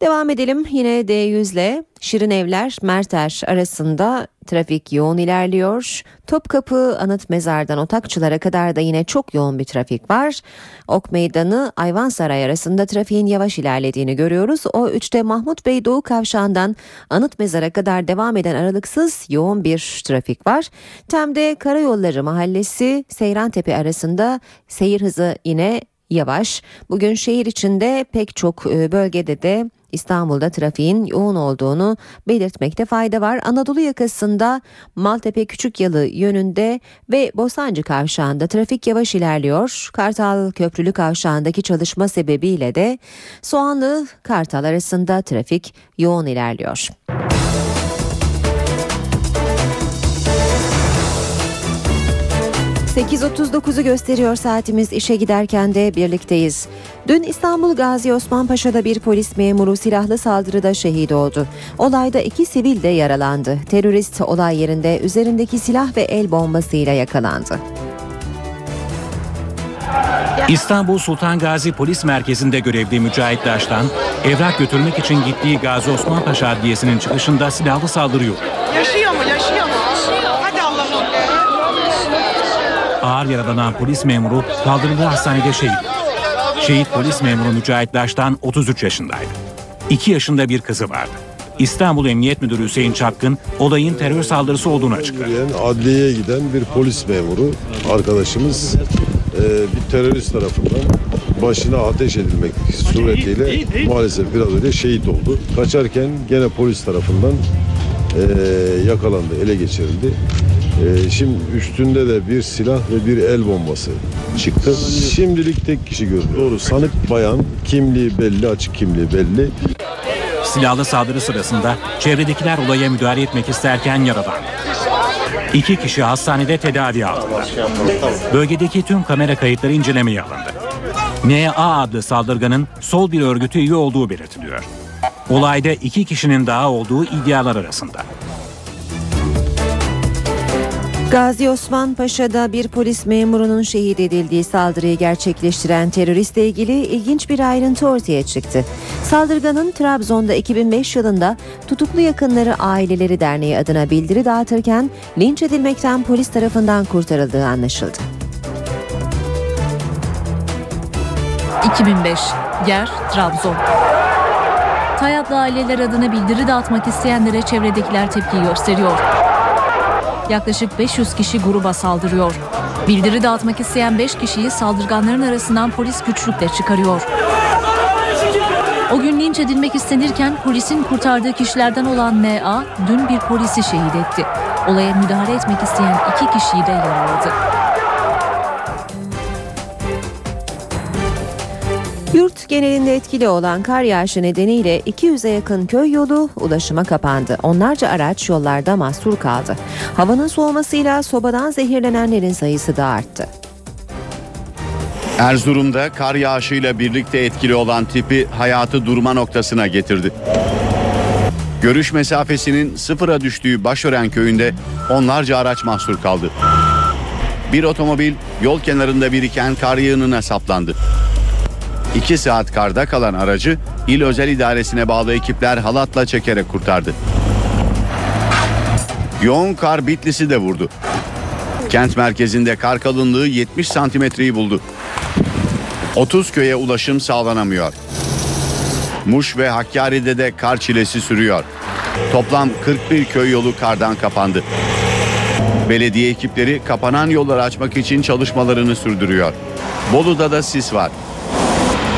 Devam edelim yine D100 ile Şirin Evler Merter arasında trafik yoğun ilerliyor. Topkapı Anıt Mezar'dan Otakçılar'a kadar da yine çok yoğun bir trafik var. Ok Meydanı Ayvansaray arasında trafiğin yavaş ilerlediğini görüyoruz. O 3'te Mahmut Bey Doğu Kavşağı'ndan Anıt Mezar'a kadar devam eden aralıksız yoğun bir trafik var. Tem'de Karayolları Mahallesi Seyrantepe arasında seyir hızı yine yavaş. Bugün şehir içinde pek çok bölgede de İstanbul'da trafiğin yoğun olduğunu belirtmekte fayda var. Anadolu yakasında Maltepe Küçükyalı yönünde ve Bostancı kavşağında trafik yavaş ilerliyor. Kartal Köprülü kavşağındaki çalışma sebebiyle de Soğanlı Kartal arasında trafik yoğun ilerliyor. ...8.39'u gösteriyor saatimiz işe giderken de birlikteyiz. Dün İstanbul Gazi Osman Paşa'da bir polis memuru silahlı saldırıda şehit oldu. Olayda iki sivil de yaralandı. Terörist olay yerinde üzerindeki silah ve el bombasıyla yakalandı. İstanbul Sultan Gazi Polis Merkezi'nde görevli Mücahit Daş'tan evrak götürmek için gittiği Gazi Osman Paşa Adliyesi'nin çıkışında silahlı saldırıyor. Yaşıyor Ağır yaralanan polis memuru kaldırıldığı hastanede şehit. Şehit polis memuru Mücahit Daş'tan 33 yaşındaydı. 2 yaşında bir kızı vardı. İstanbul Emniyet Müdürü Hüseyin Çapkın olayın terör saldırısı olduğunu açıkladı. Adliyeye giden bir polis memuru arkadaşımız e, bir terörist tarafından başına ateş edilmek suretiyle maalesef biraz önce şehit oldu. Kaçarken gene polis tarafından e, yakalandı, ele geçirildi. E, şimdi üstünde de bir silah ve bir el bombası çıktı. Şimdilik tek kişi görünüyor. Doğru sanık bayan, kimliği belli, açık kimliği belli. Silahlı saldırı sırasında çevredekiler olaya müdahale etmek isterken yaralandı. İki kişi hastanede tedavi altında. Bölgedeki tüm kamera kayıtları incelemeye alındı. NA adlı saldırganın sol bir örgütü üye olduğu belirtiliyor. Olayda iki kişinin daha olduğu iddialar arasında. Gazi Osman Paşa'da bir polis memurunun şehit edildiği saldırıyı gerçekleştiren teröristle ilgili ilginç bir ayrıntı ortaya çıktı. Saldırganın Trabzon'da 2005 yılında tutuklu yakınları aileleri derneği adına bildiri dağıtırken linç edilmekten polis tarafından kurtarıldığı anlaşıldı. 2005 Yer Trabzon Tayatlı aileler adına bildiri dağıtmak isteyenlere çevredekiler tepki gösteriyor. Yaklaşık 500 kişi gruba saldırıyor. Bildiri dağıtmak isteyen 5 kişiyi saldırganların arasından polis güçlükle çıkarıyor. O gün linç edilmek istenirken polisin kurtardığı kişilerden olan NA dün bir polisi şehit etti. Olaya müdahale etmek isteyen iki kişiyi de yaraladı. Yurt genelinde etkili olan kar yağışı nedeniyle 200'e yakın köy yolu ulaşıma kapandı. Onlarca araç yollarda mahsur kaldı. Havanın soğumasıyla sobadan zehirlenenlerin sayısı da arttı. Erzurum'da kar yağışıyla birlikte etkili olan tipi hayatı durma noktasına getirdi. Görüş mesafesinin sıfıra düştüğü Başören köyünde onlarca araç mahsur kaldı. Bir otomobil yol kenarında biriken kar yığınına saplandı. 2 saat karda kalan aracı il özel idaresine bağlı ekipler halatla çekerek kurtardı. Yoğun kar Bitlis'i de vurdu. Kent merkezinde kar kalınlığı 70 santimetreyi buldu. 30 köye ulaşım sağlanamıyor. Muş ve Hakkari'de de kar çilesi sürüyor. Toplam 41 köy yolu kardan kapandı. Belediye ekipleri kapanan yolları açmak için çalışmalarını sürdürüyor. Bolu'da da sis var.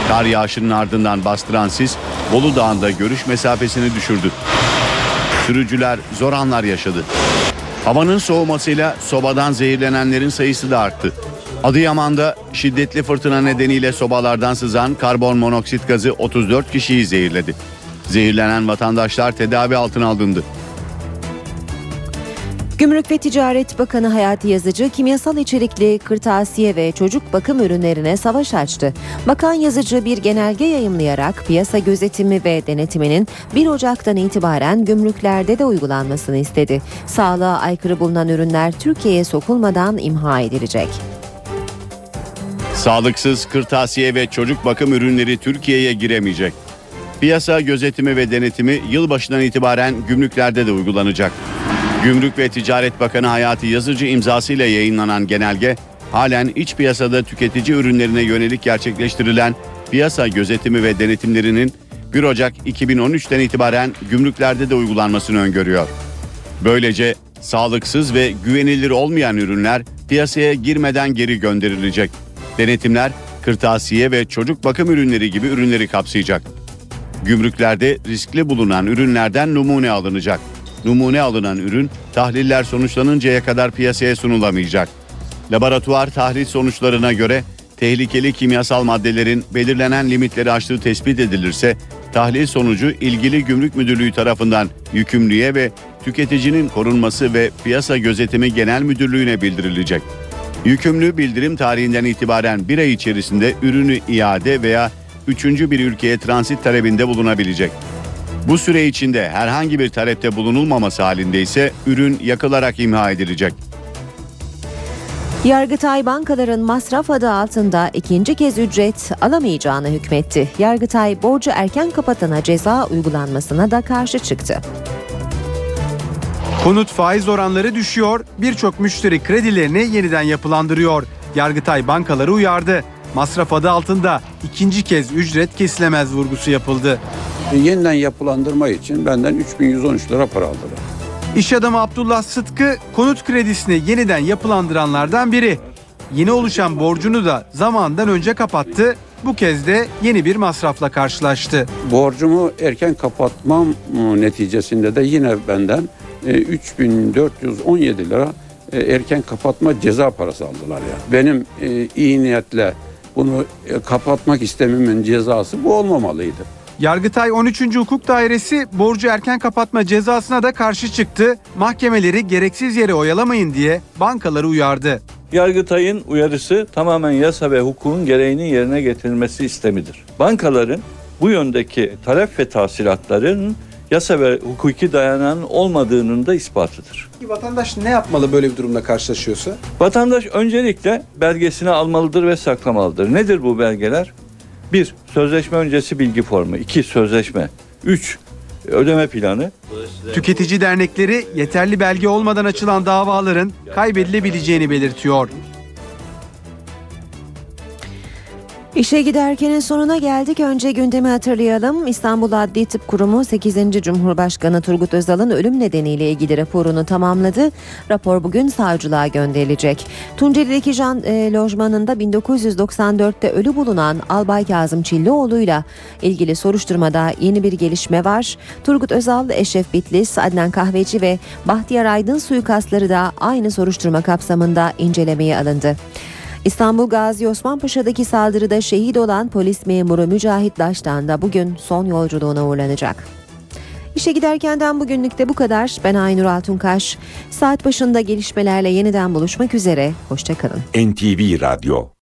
Kar yağışının ardından bastıran sis Bolu Dağı'nda görüş mesafesini düşürdü. Sürücüler zor anlar yaşadı. Havanın soğumasıyla sobadan zehirlenenlerin sayısı da arttı. Adıyaman'da şiddetli fırtına nedeniyle sobalardan sızan karbon monoksit gazı 34 kişiyi zehirledi. Zehirlenen vatandaşlar tedavi altına alındı. Gümrük ve Ticaret Bakanı Hayati Yazıcı kimyasal içerikli kırtasiye ve çocuk bakım ürünlerine savaş açtı. Bakan Yazıcı bir genelge yayımlayarak piyasa gözetimi ve denetiminin 1 Ocak'tan itibaren gümrüklerde de uygulanmasını istedi. Sağlığa aykırı bulunan ürünler Türkiye'ye sokulmadan imha edilecek. Sağlıksız kırtasiye ve çocuk bakım ürünleri Türkiye'ye giremeyecek. Piyasa gözetimi ve denetimi yılbaşından itibaren gümrüklerde de uygulanacak. Gümrük ve Ticaret Bakanı Hayati Yazıcı imzasıyla yayınlanan genelge halen iç piyasada tüketici ürünlerine yönelik gerçekleştirilen piyasa gözetimi ve denetimlerinin 1 Ocak 2013'ten itibaren gümrüklerde de uygulanmasını öngörüyor. Böylece sağlıksız ve güvenilir olmayan ürünler piyasaya girmeden geri gönderilecek. Denetimler kırtasiye ve çocuk bakım ürünleri gibi ürünleri kapsayacak. Gümrüklerde riskli bulunan ürünlerden numune alınacak. Numune alınan ürün tahliller sonuçlanıncaya kadar piyasaya sunulamayacak. Laboratuvar tahlil sonuçlarına göre tehlikeli kimyasal maddelerin belirlenen limitleri aştığı tespit edilirse tahlil sonucu ilgili gümrük müdürlüğü tarafından yükümlüye ve tüketicinin korunması ve piyasa gözetimi genel müdürlüğüne bildirilecek. Yükümlü bildirim tarihinden itibaren bir ay içerisinde ürünü iade veya üçüncü bir ülkeye transit talebinde bulunabilecek. Bu süre içinde herhangi bir talepte bulunulmaması halinde ise ürün yakılarak imha edilecek. Yargıtay bankaların masraf adı altında ikinci kez ücret alamayacağını hükmetti. Yargıtay borcu erken kapatana ceza uygulanmasına da karşı çıktı. Konut faiz oranları düşüyor, birçok müşteri kredilerini yeniden yapılandırıyor. Yargıtay bankaları uyardı. Masraf adı altında ikinci kez ücret kesilemez vurgusu yapıldı. Yeniden yapılandırma için benden 3113 lira para aldılar. İş adamı Abdullah Sıtkı konut kredisini yeniden yapılandıranlardan biri. Yeni oluşan borcunu da zamandan önce kapattı. Bu kez de yeni bir masrafla karşılaştı. Borcumu erken kapatmam ıı, neticesinde de yine benden e, 3417 lira e, erken kapatma ceza parası aldılar ya. Benim e, iyi niyetle bunu e, kapatmak istememin cezası bu olmamalıydı. Yargıtay 13. Hukuk Dairesi borcu erken kapatma cezasına da karşı çıktı. Mahkemeleri gereksiz yere oyalamayın diye bankaları uyardı. Yargıtay'ın uyarısı tamamen yasa ve hukukun gereğinin yerine getirilmesi istemidir. Bankaların bu yöndeki talep ve tahsilatların yasa ve hukuki dayanağının olmadığının da ispatıdır. Vatandaş ne yapmalı böyle bir durumla karşılaşıyorsa? Vatandaş öncelikle belgesini almalıdır ve saklamalıdır. Nedir bu belgeler? 1. Sözleşme öncesi bilgi formu. 2. Sözleşme. 3. Ödeme planı. Tüketici dernekleri yeterli belge olmadan açılan davaların kaybedilebileceğini belirtiyor. İşe giderkenin sonuna geldik. Önce gündemi hatırlayalım. İstanbul Adli Tıp Kurumu 8. Cumhurbaşkanı Turgut Özal'ın ölüm nedeniyle ilgili raporunu tamamladı. Rapor bugün savcılığa gönderilecek. Tunceli'deki Can e, Lojmanı'nda 1994'te ölü bulunan Albay Kazım Çillioğlu'yla ilgili soruşturmada yeni bir gelişme var. Turgut Özal, Eşref Bitlis, Adnan Kahveci ve Bahtiyar Aydın suikastları da aynı soruşturma kapsamında incelemeye alındı. İstanbul Gazi Osman Paşa'daki saldırıda şehit olan polis memuru Mücahit Daş'tan da bugün son yolculuğuna uğurlanacak. İşe giderkenden bugünlük de bu kadar. Ben Aynur Altunkaş. Saat başında gelişmelerle yeniden buluşmak üzere. Hoşçakalın. NTV Radyo